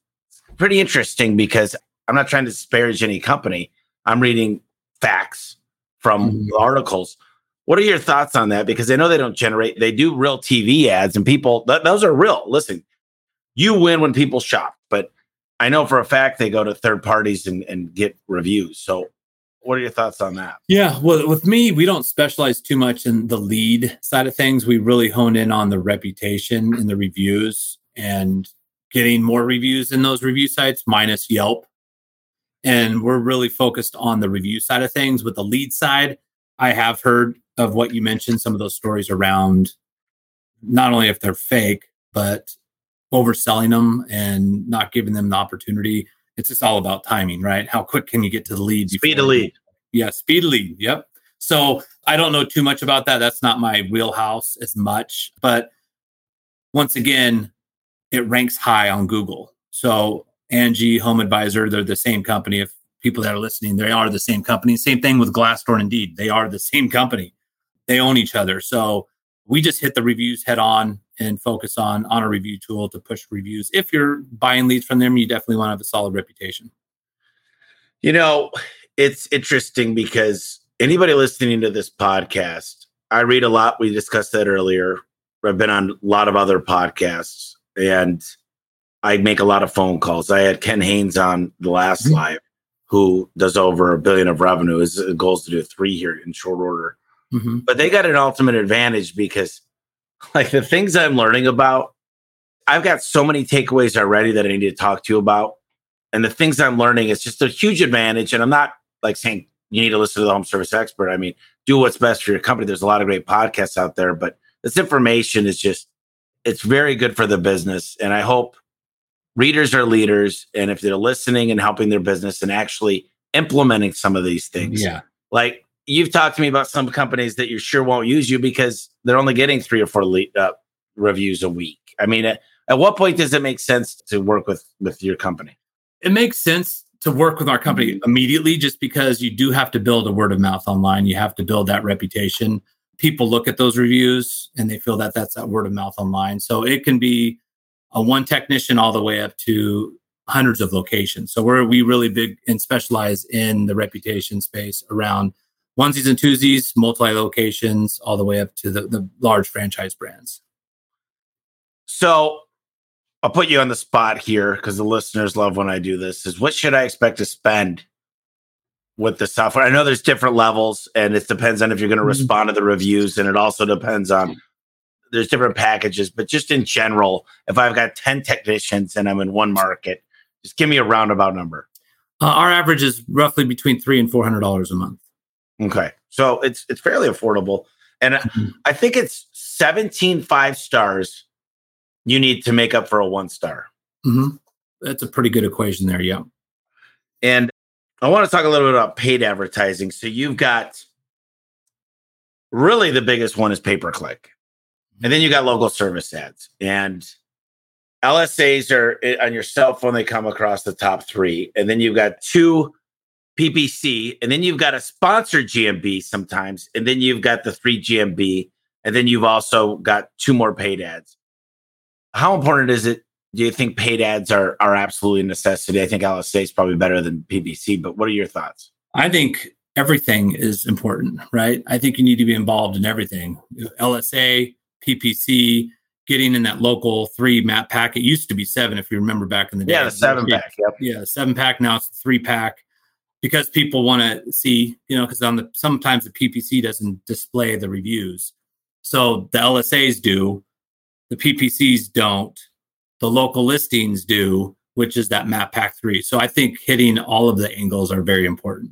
pretty interesting because I'm not trying to disparage any company. I'm reading facts from mm-hmm. articles. What are your thoughts on that? Because I know they don't generate, they do real TV ads and people, th- those are real. Listen, you win when people shop, but I know for a fact they go to third parties and, and get reviews. So what are your thoughts on that? Yeah, well, with me, we don't specialize too much in the lead side of things. We really hone in on the reputation and the reviews and getting more reviews in those review sites, minus Yelp. And we're really focused on the review side of things. With the lead side, I have heard of what you mentioned, some of those stories around not only if they're fake, but overselling them and not giving them the opportunity. It's just all about timing, right? How quick can you get to the lead? Speed of lead. Yeah, speed of lead. Yep. So I don't know too much about that. That's not my wheelhouse as much. But once again, it ranks high on Google. So Angie, HomeAdvisor, they're the same company. If people that are listening, they are the same company. Same thing with Glassdoor Indeed. They are the same company. They own each other. So we just hit the reviews head on and focus on on a review tool to push reviews. If you're buying leads from them, you definitely want to have a solid reputation. You know, it's interesting because anybody listening to this podcast, I read a lot. We discussed that earlier. I've been on a lot of other podcasts and I make a lot of phone calls. I had Ken Haynes on the last mm-hmm. live who does over a billion of revenue. His goal is to do three here in short order. Mm-hmm. But they got an ultimate advantage because, like, the things I'm learning about, I've got so many takeaways already that I need to talk to you about. And the things I'm learning is just a huge advantage. And I'm not like saying you need to listen to the home service expert. I mean, do what's best for your company. There's a lot of great podcasts out there, but this information is just, it's very good for the business. And I hope readers are leaders. And if they're listening and helping their business and actually implementing some of these things, yeah. Like you've talked to me about some companies that you sure won't use you because they're only getting three or four le- uh, reviews a week. I mean, at, at what point does it make sense to work with with your company? It makes sense to work with our company mm-hmm. immediately just because you do have to build a word of mouth online. You have to build that reputation. People look at those reviews and they feel that that's that word of mouth online. So it can be a one technician all the way up to hundreds of locations. So we're we really big and specialize in the reputation space around onesies and twosies, multi locations, all the way up to the, the large franchise brands. So I'll put you on the spot here because the listeners love when I do this. Is what should I expect to spend with the software? I know there's different levels, and it depends on if you're going to mm-hmm. respond to the reviews, and it also depends on there's different packages. But just in general, if I've got ten technicians and I'm in one market, just give me a roundabout number. Uh, our average is roughly between three and four hundred dollars a month. Okay. So it's it's fairly affordable. And mm-hmm. I think it's 17 five stars you need to make up for a one star. Mm-hmm. That's a pretty good equation there. Yeah. And I want to talk a little bit about paid advertising. So you've got really the biggest one is pay per click. And then you got local service ads. And LSAs are eh, on your cell phone, they come across the top three. And then you've got two PPC, and then you've got a sponsored GMB sometimes, and then you've got the three GMB, and then you've also got two more paid ads. How important is it? Do you think paid ads are are absolutely a necessity? I think LSA is probably better than PPC, but what are your thoughts? I think everything is important, right? I think you need to be involved in everything. LSA, PPC, getting in that local three map pack. It used to be seven, if you remember back in the day. Yeah, the seven pack. Yep. Yeah, seven pack. Now it's three pack because people want to see, you know, because on the sometimes the PPC doesn't display the reviews. So the LSAs do, the PPCs don't, the local listings do, which is that map pack three. So I think hitting all of the angles are very important.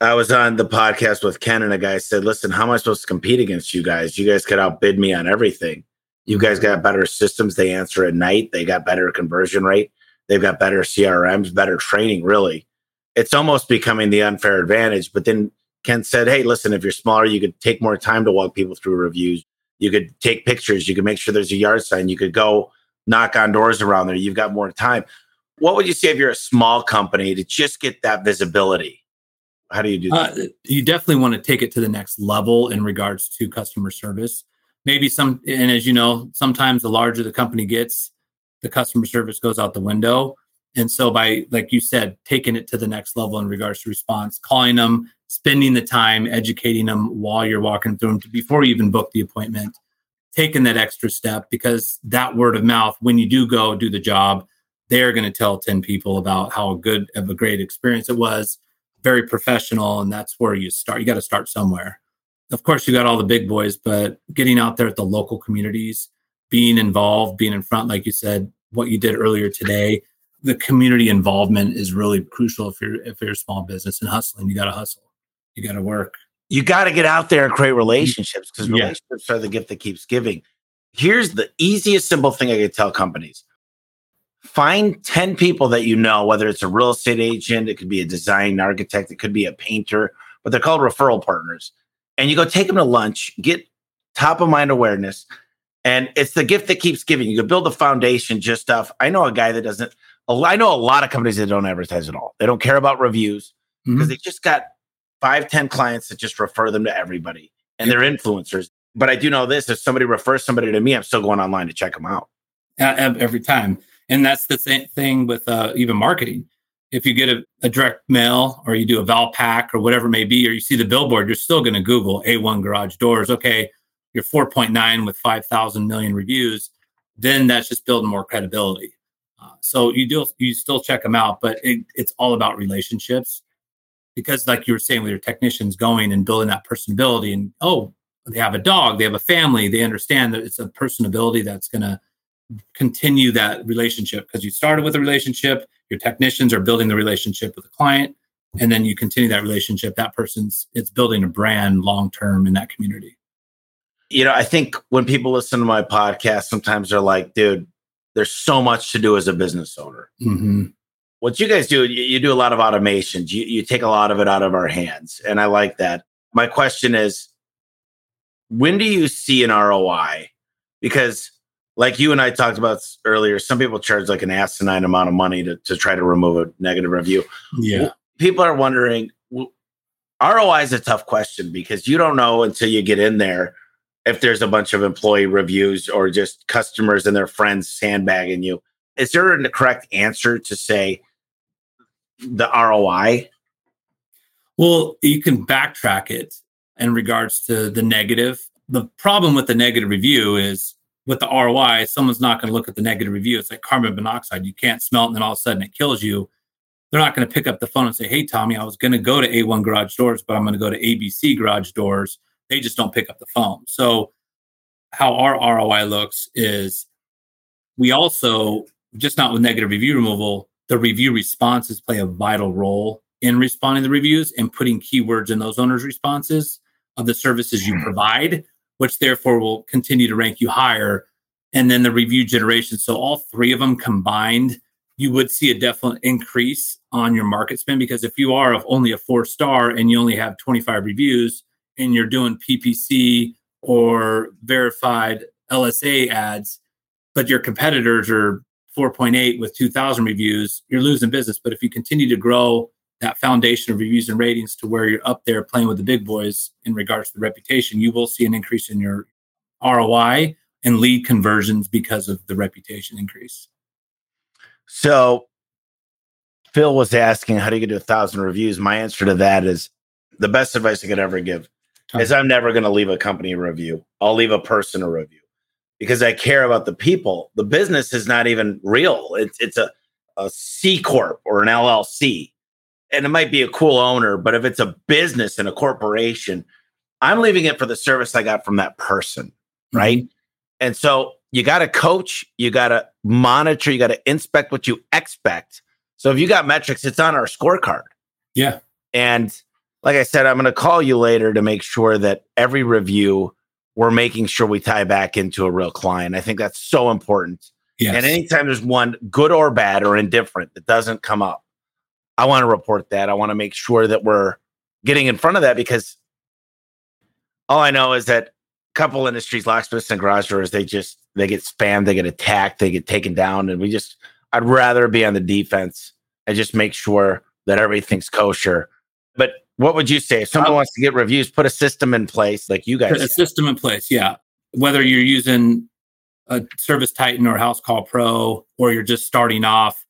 I was on the podcast with Ken and a guy said, Listen, how am I supposed to compete against you guys? You guys could outbid me on everything. You guys got better systems. They answer at night. They got better conversion rate. They've got better CRMs, better training, really. It's almost becoming the unfair advantage. But then Ken said, hey, listen, if you're smaller, you could take more time to walk people through reviews. You could take pictures. You could make sure there's a yard sign. You could go knock on doors around there. You've got more time. What would you say if you're a small company to just get that visibility? How do you do that? Uh, you definitely want to take it to the next level in regards to customer service. Maybe some, and as you know, sometimes the larger the company gets, the customer service goes out the window. And so by like you said, taking it to the next level in regards to response, calling them, spending the time educating them while you're walking through them before you even book the appointment, taking that extra step because that word of mouth, when you do go do the job, they're going to tell 10 people about how good of a great experience it was, very professional. And that's where you start. You got to start somewhere. Of course, you got all the big boys, but getting out there at the local communities, being involved, being in front, like you said, what you did earlier today, the community involvement is really crucial if you're if you're a small business and hustling. You got to hustle. You got to work. You got to get out there and create relationships because yeah. relationships are the gift that keeps giving. Here's the easiest, simple thing I could tell companies find 10 people that you know, whether it's a real estate agent, it could be a design architect, it could be a painter, but they're called referral partners. And you go take them to lunch, get top of mind awareness. And it's the gift that keeps giving. You can build a foundation just stuff. I know a guy that doesn't, I know a lot of companies that don't advertise at all. They don't care about reviews because mm-hmm. they just got five, 10 clients that just refer them to everybody and they're influencers. But I do know this if somebody refers somebody to me, I'm still going online to check them out. Every time. And that's the same thing with uh, even marketing. If you get a, a, direct mail or you do a Valpak or whatever it may be, or you see the billboard, you're still going to Google A1 garage doors. Okay, you're 4.9 with 5,000 million reviews. Then that's just building more credibility. Uh, so you do you still check them out, but it, it's all about relationships because, like you were saying, with your technicians going and building that personability, and oh, they have a dog, they have a family, they understand that it's a personability that's going to continue that relationship because you started with a relationship, your technicians are building the relationship with the client, and then you continue that relationship. That person's it's building a brand long term in that community. You know, I think when people listen to my podcast, sometimes they're like, dude, there's so much to do as a business owner. Mm-hmm. What you guys do, you, you do a lot of automations. You, you take a lot of it out of our hands. And I like that. My question is, when do you see an ROI? Because like you and I talked about earlier, some people charge like an asinine amount of money to, to try to remove a negative review. Yeah. People are wondering ROI is a tough question because you don't know until you get in there if there's a bunch of employee reviews or just customers and their friends sandbagging you. Is there a correct answer to say the ROI? Well, you can backtrack it in regards to the negative. The problem with the negative review is with the ROI, someone's not going to look at the negative review. It's like carbon monoxide. You can't smell it, and then all of a sudden it kills you. They're not going to pick up the phone and say, Hey, Tommy, I was going to go to A1 garage doors, but I'm going to go to ABC garage doors. They just don't pick up the phone. So, how our ROI looks is we also, just not with negative review removal, the review responses play a vital role in responding to the reviews and putting keywords in those owners' responses of the services you hmm. provide which therefore will continue to rank you higher. And then the review generation. So all three of them combined, you would see a definite increase on your market spend because if you are only a four star and you only have 25 reviews and you're doing PPC or verified LSA ads, but your competitors are 4.8 with 2,000 reviews, you're losing business. But if you continue to grow that foundation of reviews and ratings to where you're up there playing with the big boys in regards to the reputation, you will see an increase in your ROI and lead conversions because of the reputation increase. So Phil was asking, how do you get to a thousand reviews? My answer to that is the best advice I could ever give is I'm never going to leave a company review. I'll leave a person a review because I care about the people. The business is not even real. It's it's a, a C corp or an LLC and it might be a cool owner, but if it's a business and a corporation, I'm leaving it for the service I got from that person. Mm-hmm. Right. Mm-hmm. And so you got to coach, you got to monitor, you got to inspect what you expect. So if you got metrics, it's on our scorecard. Yeah. And like I said, I'm going to call you later to make sure that every review we're making sure we tie back into a real client. I think that's so important. Yes. And anytime there's one good or bad or indifferent that doesn't come up, I want to report that. I want to make sure that we're getting in front of that because all I know is that a couple industries, locksmiths and garage doors, they just they get spammed, they get attacked, they get taken down, and we just I'd rather be on the defense and just make sure that everything's kosher. But what would you say if someone um, wants to get reviews? Put a system in place, like you guys. Put a have. system in place, yeah. Whether you're using a ServiceTitan or Housecall Pro, or you're just starting off,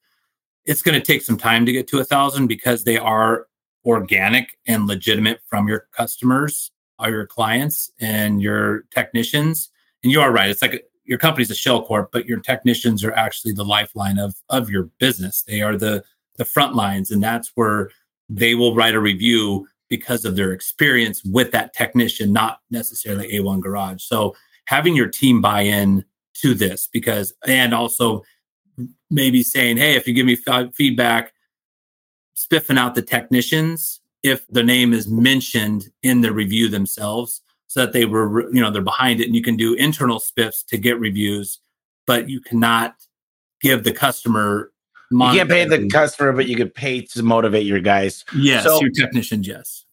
it's going to take some time to get to a thousand because they are organic and legitimate from your customers or your clients and your technicians. And you are right. It's like your company's a shell corp, but your technicians are actually the lifeline of of your business. They are the the front lines, and that's where they will write a review because of their experience with that technician, not necessarily A1 Garage. So having your team buy in to this because and also maybe saying, hey, if you give me f- feedback, spiffing out the technicians if the name is mentioned in the review themselves so that they were you know they're behind it and you can do internal spiffs to get reviews but you cannot give the customer you can't pay the customer but you could pay to motivate your guys yes so, your technician. yes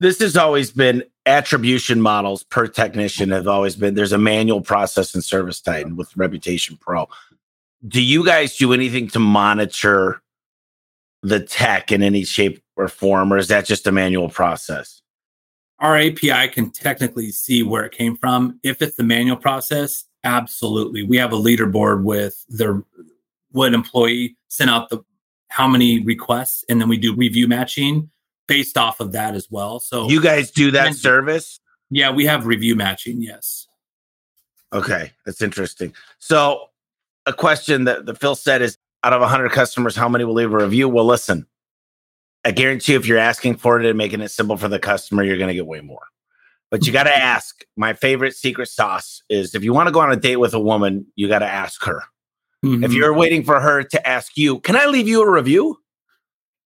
this has always been attribution models per technician have always been there's a manual process in ServiceTitan with reputation pro do you guys do anything to monitor the tech in any shape or form, or is that just a manual process? Our API can technically see where it came from. If it's the manual process, absolutely. We have a leaderboard with the what employee sent out the how many requests, and then we do review matching based off of that as well. So you guys do that and, service? Yeah, we have review matching. Yes. Okay, that's interesting. So a question that, that Phil said is out of 100 customers, how many will leave a review? Well, listen, I guarantee you, if you're asking for it and making it simple for the customer, you're going to get way more. But you got to ask. My favorite secret sauce is if you want to go on a date with a woman, you got to ask her. Mm-hmm. If you're waiting for her to ask you, can I leave you a review?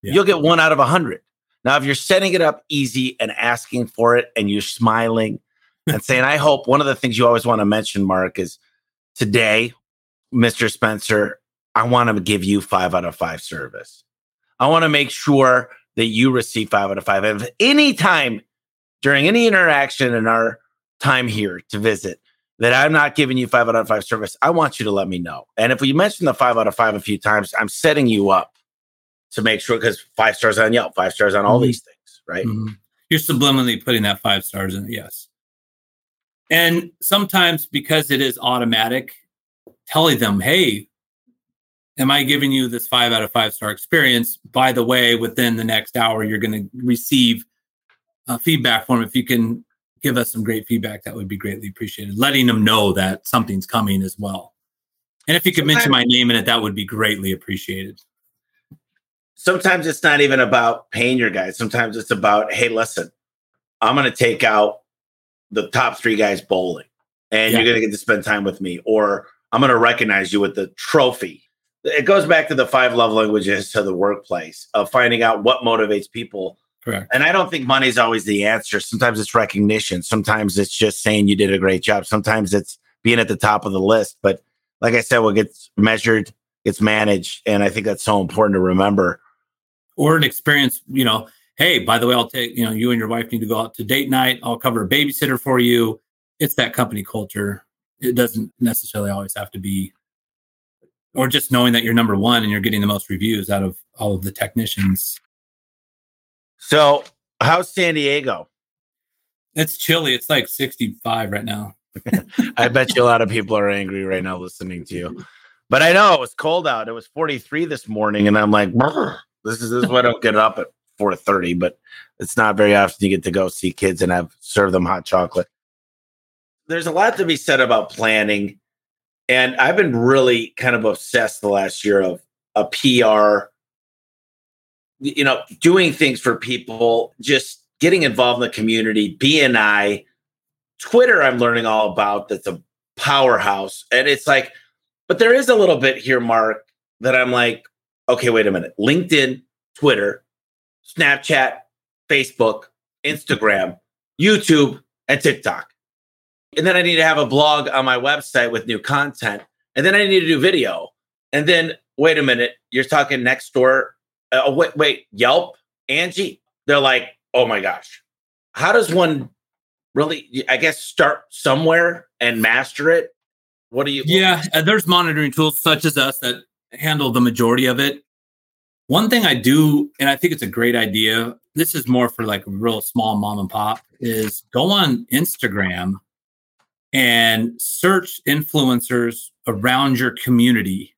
Yeah. You'll get one out of a hundred. Now, if you're setting it up easy and asking for it and you're smiling (laughs) and saying, I hope one of the things you always want to mention, Mark, is today, Mr. Spencer, I want to give you five out of five service. I want to make sure that you receive five out of five. If any time during any interaction in our time here to visit that I'm not giving you five out of five service, I want you to let me know. And if we mention the five out of five a few times, I'm setting you up to make sure because five stars on Yelp, five stars on all mm-hmm. these things, right? Mm-hmm. You're subliminally putting that five stars in, yes. And sometimes because it is automatic, telling them, hey, am I giving you this five out of five star experience? By the way, within the next hour, you're going to receive a uh, feedback form. If you can give us some great feedback, that would be greatly appreciated. Letting them know that something's coming as well. And if you could mention my name in it, that would be greatly appreciated. Sometimes it's not even about paying your guys. Sometimes it's about, hey, listen, I'm going to take out the top three guys bowling and yeah. you're going to get to spend time with me. Or I'm going to recognize you with the trophy it goes back to the five love languages to the workplace of finding out what motivates people. Correct. And I don't think money's always the answer. Sometimes it's recognition. Sometimes it's just saying you did a great job. Sometimes it's being at the top of the list. But like I said, what gets measured gets managed. And I think that's so important to remember. Or an experience, you know, hey, by the way, I'll take, you know, you and your wife need to go out to date night. I'll cover a babysitter for you. It's that company culture. It doesn't necessarily always have to be or just knowing that you're number one and you're getting the most reviews out of all of the technicians. So, how's San Diego? It's chilly. It's like 65 right now. (laughs) I bet you a lot of people are angry right now listening to you. But I know it was cold out. It was 43 this morning, and I'm like, this is this is why I don't get up at 4:30. But it's not very often you get to go see kids and have serve them hot chocolate. There's a lot to be said about planning and I've been really kind of obsessed the last year of a PR, you know, doing things for people, just getting involved in the community, BNI, Twitter, I'm learning all about that's a powerhouse. And it's like, but there is a little bit here, Mark, that I'm like, okay, wait a minute. LinkedIn, Twitter, Snapchat, Facebook, Instagram, YouTube, and TikTok. And then I need to have a blog on my website with new content. And then I need to do video. And then, wait a minute, you're talking Nextdoor. Uh, oh, wait, wait, Yelp, Angie. They're like, oh my gosh. How does one really, I guess, start somewhere and master it? What do you? Yeah, uh, there's monitoring tools such as us that handle the majority of it. One thing I do, and I think it's a great idea. This is more for like a real small mom and pop. Is go on Instagram and search influencers around your community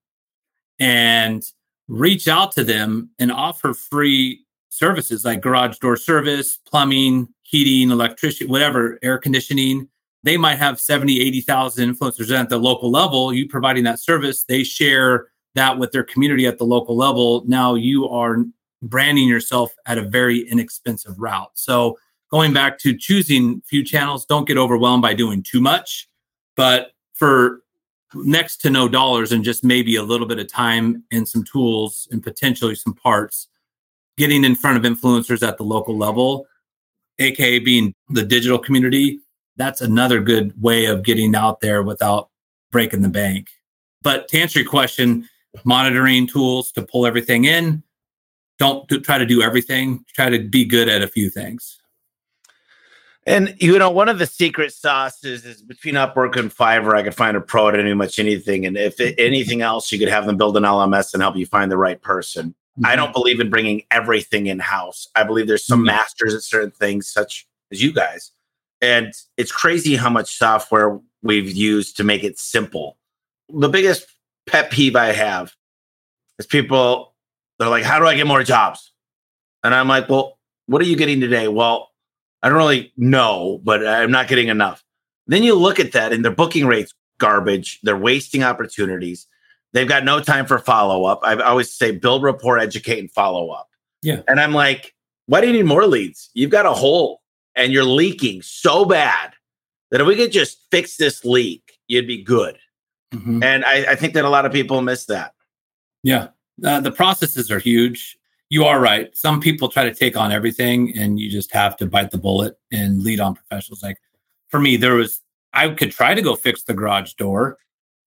and reach out to them and offer free services like garage door service, plumbing, heating, electricity, whatever, air conditioning. They might have 70, 80,000 influencers at the local level. You providing that service, they share that with their community at the local level. Now you are branding yourself at a very inexpensive route. So going back to choosing few channels, don't get overwhelmed by doing too much. But for next to no dollars and just maybe a little bit of time and some tools and potentially some parts getting in front of influencers at the local level aka being the digital community that's another good way of getting out there without breaking the bank. But to answer your question monitoring tools to pull everything in don't do, try to do everything try to be good at a few things and you know, one of the secret sauces is between Upwork and Fiverr, I could find a pro at any much anything. And if it, anything else, you could have them build an LMS and help you find the right person. Mm-hmm. I don't believe in bringing everything in house. I believe there's some mm-hmm. masters at certain things, such as you guys. And it's crazy how much software we've used to make it simple. The biggest pet peeve I have is people, they're like, How do I get more jobs? And I'm like, Well, what are you getting today? Well, I don't really know, but I'm not getting enough. Then you look at that and their booking rates garbage. They're wasting opportunities. They've got no time for follow up. I always say build rapport, educate, and follow up. Yeah. And I'm like, why do you need more leads? You've got a hole and you're leaking so bad that if we could just fix this leak, you'd be good. Mm-hmm. And I, I, think that a lot of people miss that. Yeah. Uh, the processes are huge you are right. Some people try to take on everything and you just have to bite the bullet and lead on professionals. Like for me, there was, I could try to go fix the garage door.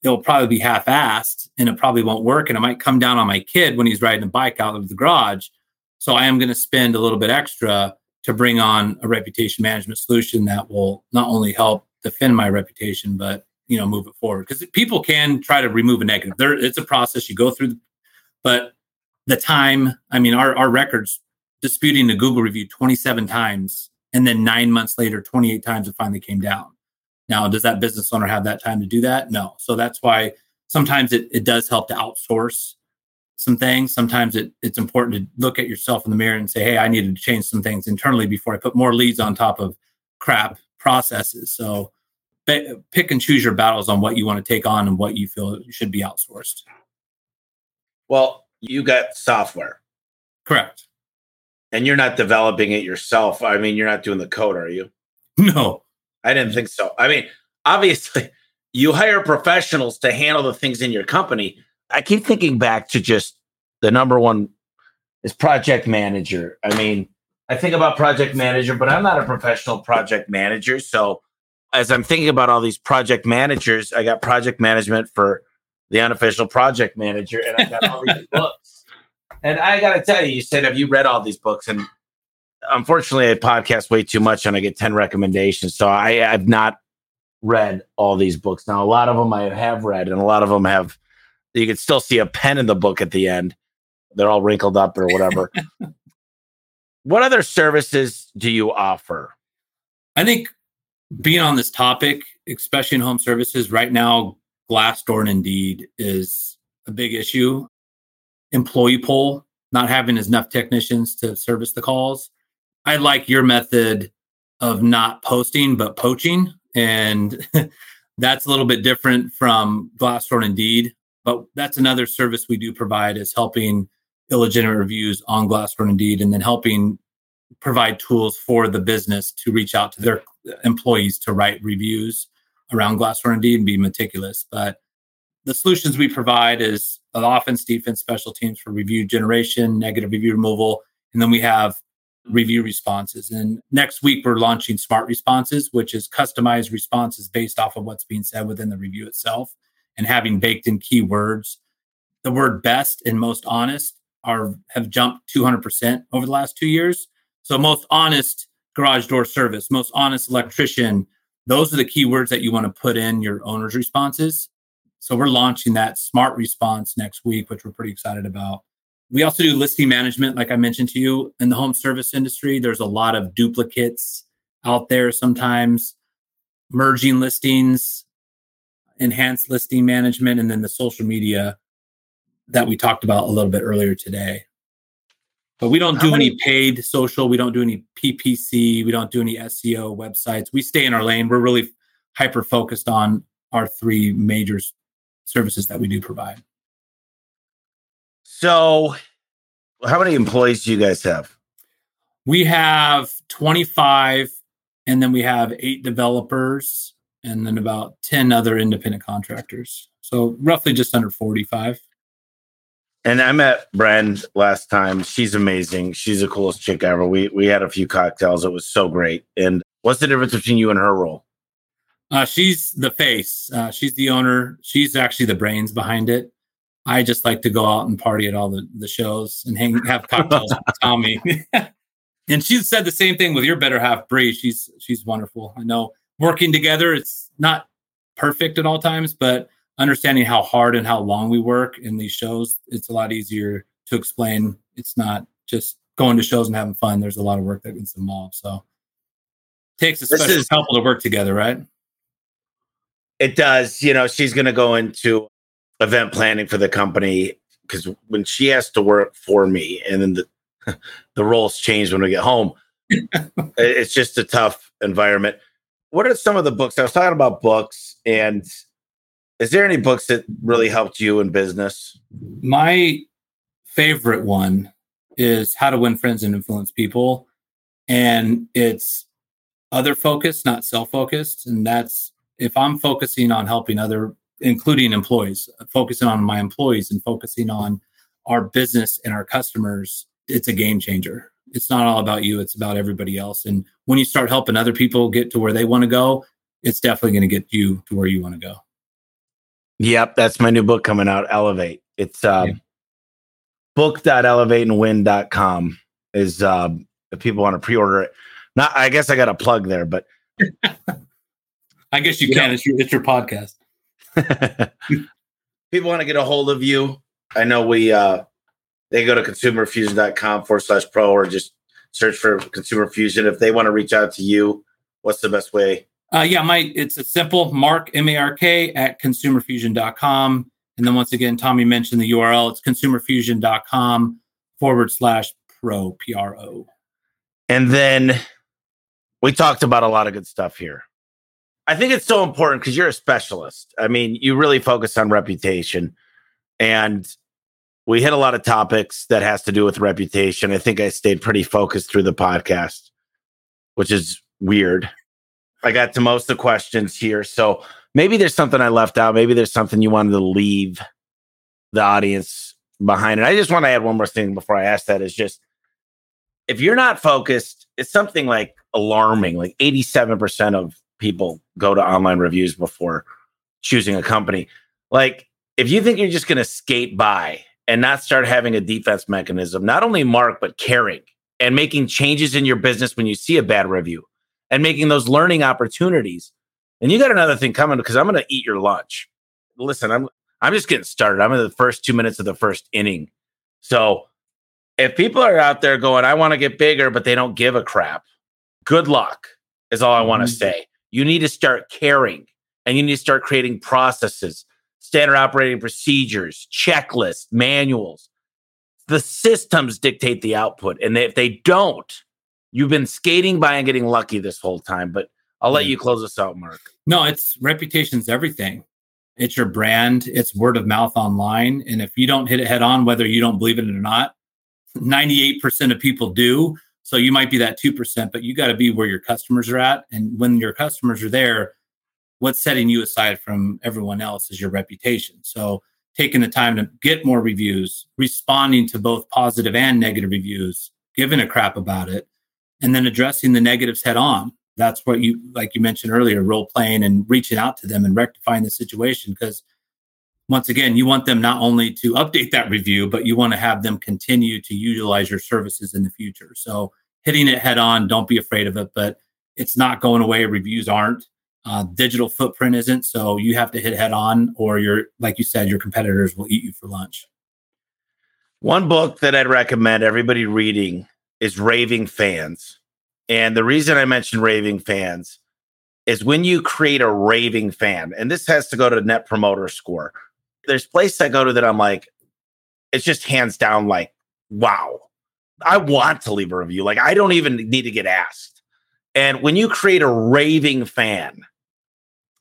It'll probably be half assed and it probably won't work. And it might come down on my kid when he's riding a bike out of the garage. So I am going to spend a little bit extra to bring on a reputation management solution that will not only help defend my reputation, but you know, move it forward. Because people can try to remove a negative. There, it's a process you go through, but the time, I mean, our, our records disputing the Google review 27 times. And then nine months later, 28 times it finally came down. Now, does that business owner have that time to do that? No. So that's why sometimes it, it does help to outsource some things. Sometimes it, it's important to look at yourself in the mirror and say, hey, I needed to change some things internally before I put more leads on top of crap processes. So pick and choose your battles on what you want to take on and what you feel should be outsourced. Well, you got software. Correct. And you're not developing it yourself. I mean, you're not doing the code, are you? No. I didn't think so. I mean, obviously, (laughs) you hire professionals to handle the things in your company. I keep thinking back to just the number one is project manager. I mean, I think about project manager, but I'm not a professional project manager. So as I'm thinking about all these project managers, I got project management for the unofficial project manager, and I got all these (laughs) books. And I got to tell you, you said, have you read all these books? And unfortunately, I podcast way too much, and I get ten recommendations. So I, I've not read all these books. Now, a lot of them I have read, and a lot of them have. You can still see a pen in the book at the end. They're all wrinkled up or whatever. (laughs) what other services do you offer? I think being on this topic, especially in home services, right now, Glassdoor and Indeed is a big issue. Employee pool, not having enough technicians to service the calls. I like your method of not posting but poaching, and (laughs) that's a little bit different from Glassdoor and Indeed. But that's another service we do provide is helping illegitimate reviews on Glassdoor and Indeed, and then helping provide tools for the business to reach out to their employees to write reviews around Glassdoor Indeed and be meticulous. But the solutions we provide is offense, defense, special teams for review generation, negative review removal, and then we have review responses. And next week we're launching smart responses, which is customized responses based off of what's being said within the review itself and having baked in keywords. The word best and most honest are have jumped 200% over the last 2 years. So most honest garage door service, most honest electrician, those are the keywords that you want to put in your owner's responses. So we're launching that smart response next week, which we're pretty excited about. We also do listing management, like I mentioned to you, in the home service industry. There's a lot of duplicates out there sometimes, merging listings, enhanced listing management, and then the social media that we talked about a little bit earlier today. But we don't do many- any paid social. We don't do any PPC. We don't do any SEO websites. We stay in our lane. We're really hyper focused on our three major services that we do provide. So, how many employees do you guys have? We have 25, and then we have eight developers, and then about 10 other independent contractors. So roughly just under 45. And I met Bren last time. She's amazing. She's the coolest chick ever. We we had a few cocktails. It was so great. And what's the difference between you and her role? Uh, she's the face. Uh, she's the owner. She's actually the brains behind it. I just like to go out and party at all the, the shows and hang have (laughs) cocktails with Tommy. (laughs) and she said the same thing with your better half, Bree. She's she's wonderful. I know working together, it's not perfect at all times, but understanding how hard and how long we work in these shows, it's a lot easier to explain. It's not just going to shows and having fun. There's a lot of work that gets involved. So it takes a special is, couple to work together, right? It does. You know, she's going to go into event planning for the company because when she has to work for me and then the (laughs) the roles change when we get home, (laughs) it's just a tough environment. What are some of the books? I was talking about books and is there any books that really helped you in business? My favorite one is How to Win Friends and Influence People. And it's other focused, not self focused. And that's if I'm focusing on helping other, including employees, focusing on my employees and focusing on our business and our customers, it's a game changer. It's not all about you, it's about everybody else. And when you start helping other people get to where they want to go, it's definitely going to get you to where you want to go. Yep, that's my new book coming out, Elevate. It's um, yeah. book.elevateandwin.com is um, if people want to pre-order it. Not I guess I got a plug there, but (laughs) I guess you, you can. Know, it's your it's your podcast. (laughs) people want to get a hold of you. I know we uh they go to consumerfusion.com forward slash pro or just search for consumer fusion. If they want to reach out to you, what's the best way uh, yeah, my it's a simple mark M A R K at consumerfusion.com. And then once again, Tommy mentioned the URL. It's consumerfusion.com forward slash pro P R O. And then we talked about a lot of good stuff here. I think it's so important because you're a specialist. I mean, you really focus on reputation. And we hit a lot of topics that has to do with reputation. I think I stayed pretty focused through the podcast, which is weird. I got to most of the questions here. So maybe there's something I left out. Maybe there's something you wanted to leave the audience behind. And I just want to add one more thing before I ask that is just if you're not focused, it's something like alarming. Like 87% of people go to online reviews before choosing a company. Like if you think you're just going to skate by and not start having a defense mechanism, not only mark, but caring and making changes in your business when you see a bad review and making those learning opportunities. And you got another thing coming because I'm going to eat your lunch. Listen, I'm I'm just getting started. I'm in the first two minutes of the first inning. So if people are out there going, I want to get bigger, but they don't give a crap, good luck is all I want to mm-hmm. say. You need to start caring and you need to start creating processes, standard operating procedures, checklists, manuals. The systems dictate the output. And if they don't, You've been skating by and getting lucky this whole time, but I'll let you close us out, Mark. No, it's reputation's everything. It's your brand, it's word of mouth online. And if you don't hit it head on, whether you don't believe it or not, 98% of people do. So you might be that 2%, but you got to be where your customers are at. And when your customers are there, what's setting you aside from everyone else is your reputation. So taking the time to get more reviews, responding to both positive and negative reviews, giving a crap about it, and then addressing the negatives head on. That's what you, like you mentioned earlier, role playing and reaching out to them and rectifying the situation. Because once again, you want them not only to update that review, but you want to have them continue to utilize your services in the future. So hitting it head on, don't be afraid of it, but it's not going away. Reviews aren't. Uh, digital footprint isn't. So you have to hit head on, or you're, like you said, your competitors will eat you for lunch. One book that I'd recommend everybody reading is raving fans. And the reason I mentioned raving fans is when you create a raving fan, and this has to go to net promoter score. There's places I go to that I'm like, it's just hands down like, wow, I want to leave a review. Like I don't even need to get asked. And when you create a raving fan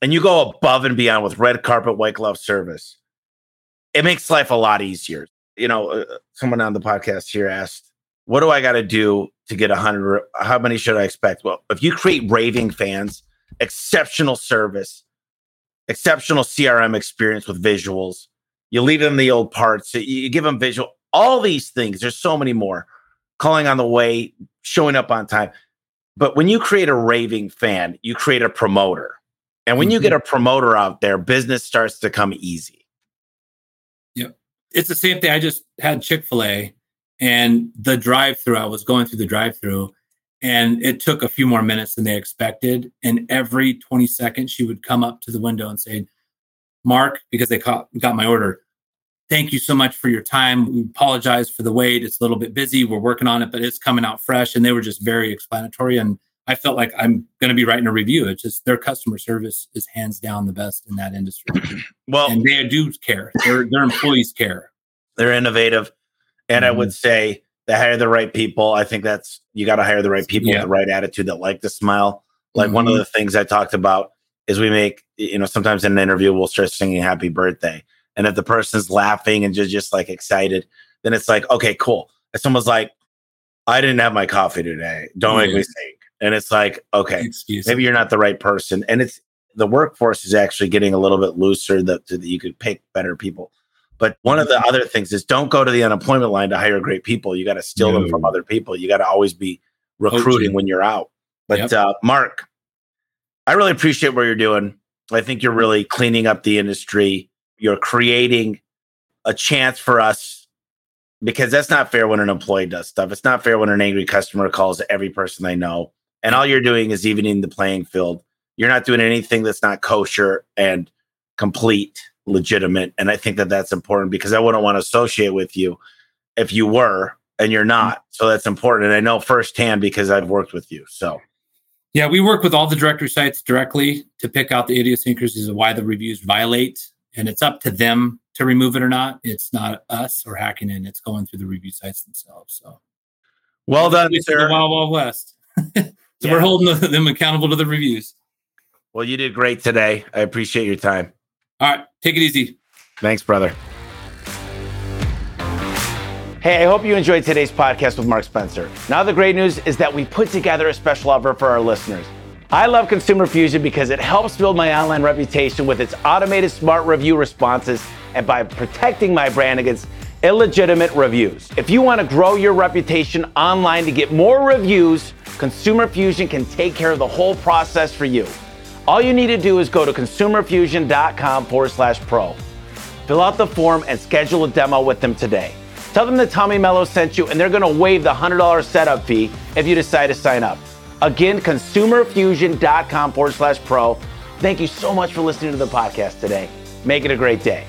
and you go above and beyond with red carpet, white glove service, it makes life a lot easier. You know, uh, someone on the podcast here asked, what do I got to do to get a hundred? How many should I expect? Well, if you create raving fans, exceptional service, exceptional CRM experience with visuals. You leave them the old parts. You give them visual. All these things. There's so many more. Calling on the way, showing up on time. But when you create a raving fan, you create a promoter. And when mm-hmm. you get a promoter out there, business starts to come easy. Yep. It's the same thing. I just had Chick fil A and the drive through, I was going through the drive through and it took a few more minutes than they expected. And every 20 seconds, she would come up to the window and say, Mark, because they caught, got my order, thank you so much for your time. We apologize for the wait. It's a little bit busy. We're working on it, but it's coming out fresh. And they were just very explanatory. And I felt like I'm going to be writing a review. It's just their customer service is hands down the best in that industry. (clears throat) well, and they do care. Their their employees care. They're innovative, and mm-hmm. I would mm-hmm. say they hire the right people. I think that's you got to hire the right people yeah. with the right attitude that like to smile. Like mm-hmm. one of mm-hmm. the things I talked about is we make you know sometimes in an interview we'll start singing happy birthday, and if the person's laughing and just just like excited, then it's like okay, cool. If someone's like, I didn't have my coffee today, don't make me sing and it's like, okay, Excuse maybe me. you're not the right person. And it's the workforce is actually getting a little bit looser that, that you could pick better people. But one of the mm-hmm. other things is don't go to the unemployment line to hire great people. You got to steal no. them from other people. You got to always be recruiting when you're out. But yep. uh, Mark, I really appreciate what you're doing. I think you're really cleaning up the industry. You're creating a chance for us because that's not fair when an employee does stuff. It's not fair when an angry customer calls every person they know and all you're doing is evening the playing field. You're not doing anything that's not kosher and complete, legitimate. And I think that that's important because I wouldn't want to associate with you if you were and you're mm-hmm. not. So that's important. And I know firsthand because I've worked with you. So, yeah, we work with all the directory sites directly to pick out the idiosyncrasies of why the reviews violate. And it's up to them to remove it or not. It's not us or hacking in, it's going through the review sites themselves. So, well done, sir. The Wild Wild West. (laughs) So yeah. we're holding them accountable to the reviews. Well, you did great today. I appreciate your time. All right. Take it easy. Thanks, brother. Hey, I hope you enjoyed today's podcast with Mark Spencer. Now, the great news is that we put together a special offer for our listeners. I love Consumer Fusion because it helps build my online reputation with its automated smart review responses and by protecting my brand against illegitimate reviews. If you want to grow your reputation online to get more reviews, Consumer Fusion can take care of the whole process for you. All you need to do is go to consumerfusion.com forward slash pro. Fill out the form and schedule a demo with them today. Tell them that Tommy Mello sent you and they're going to waive the $100 setup fee if you decide to sign up. Again, consumerfusion.com forward slash pro. Thank you so much for listening to the podcast today. Make it a great day.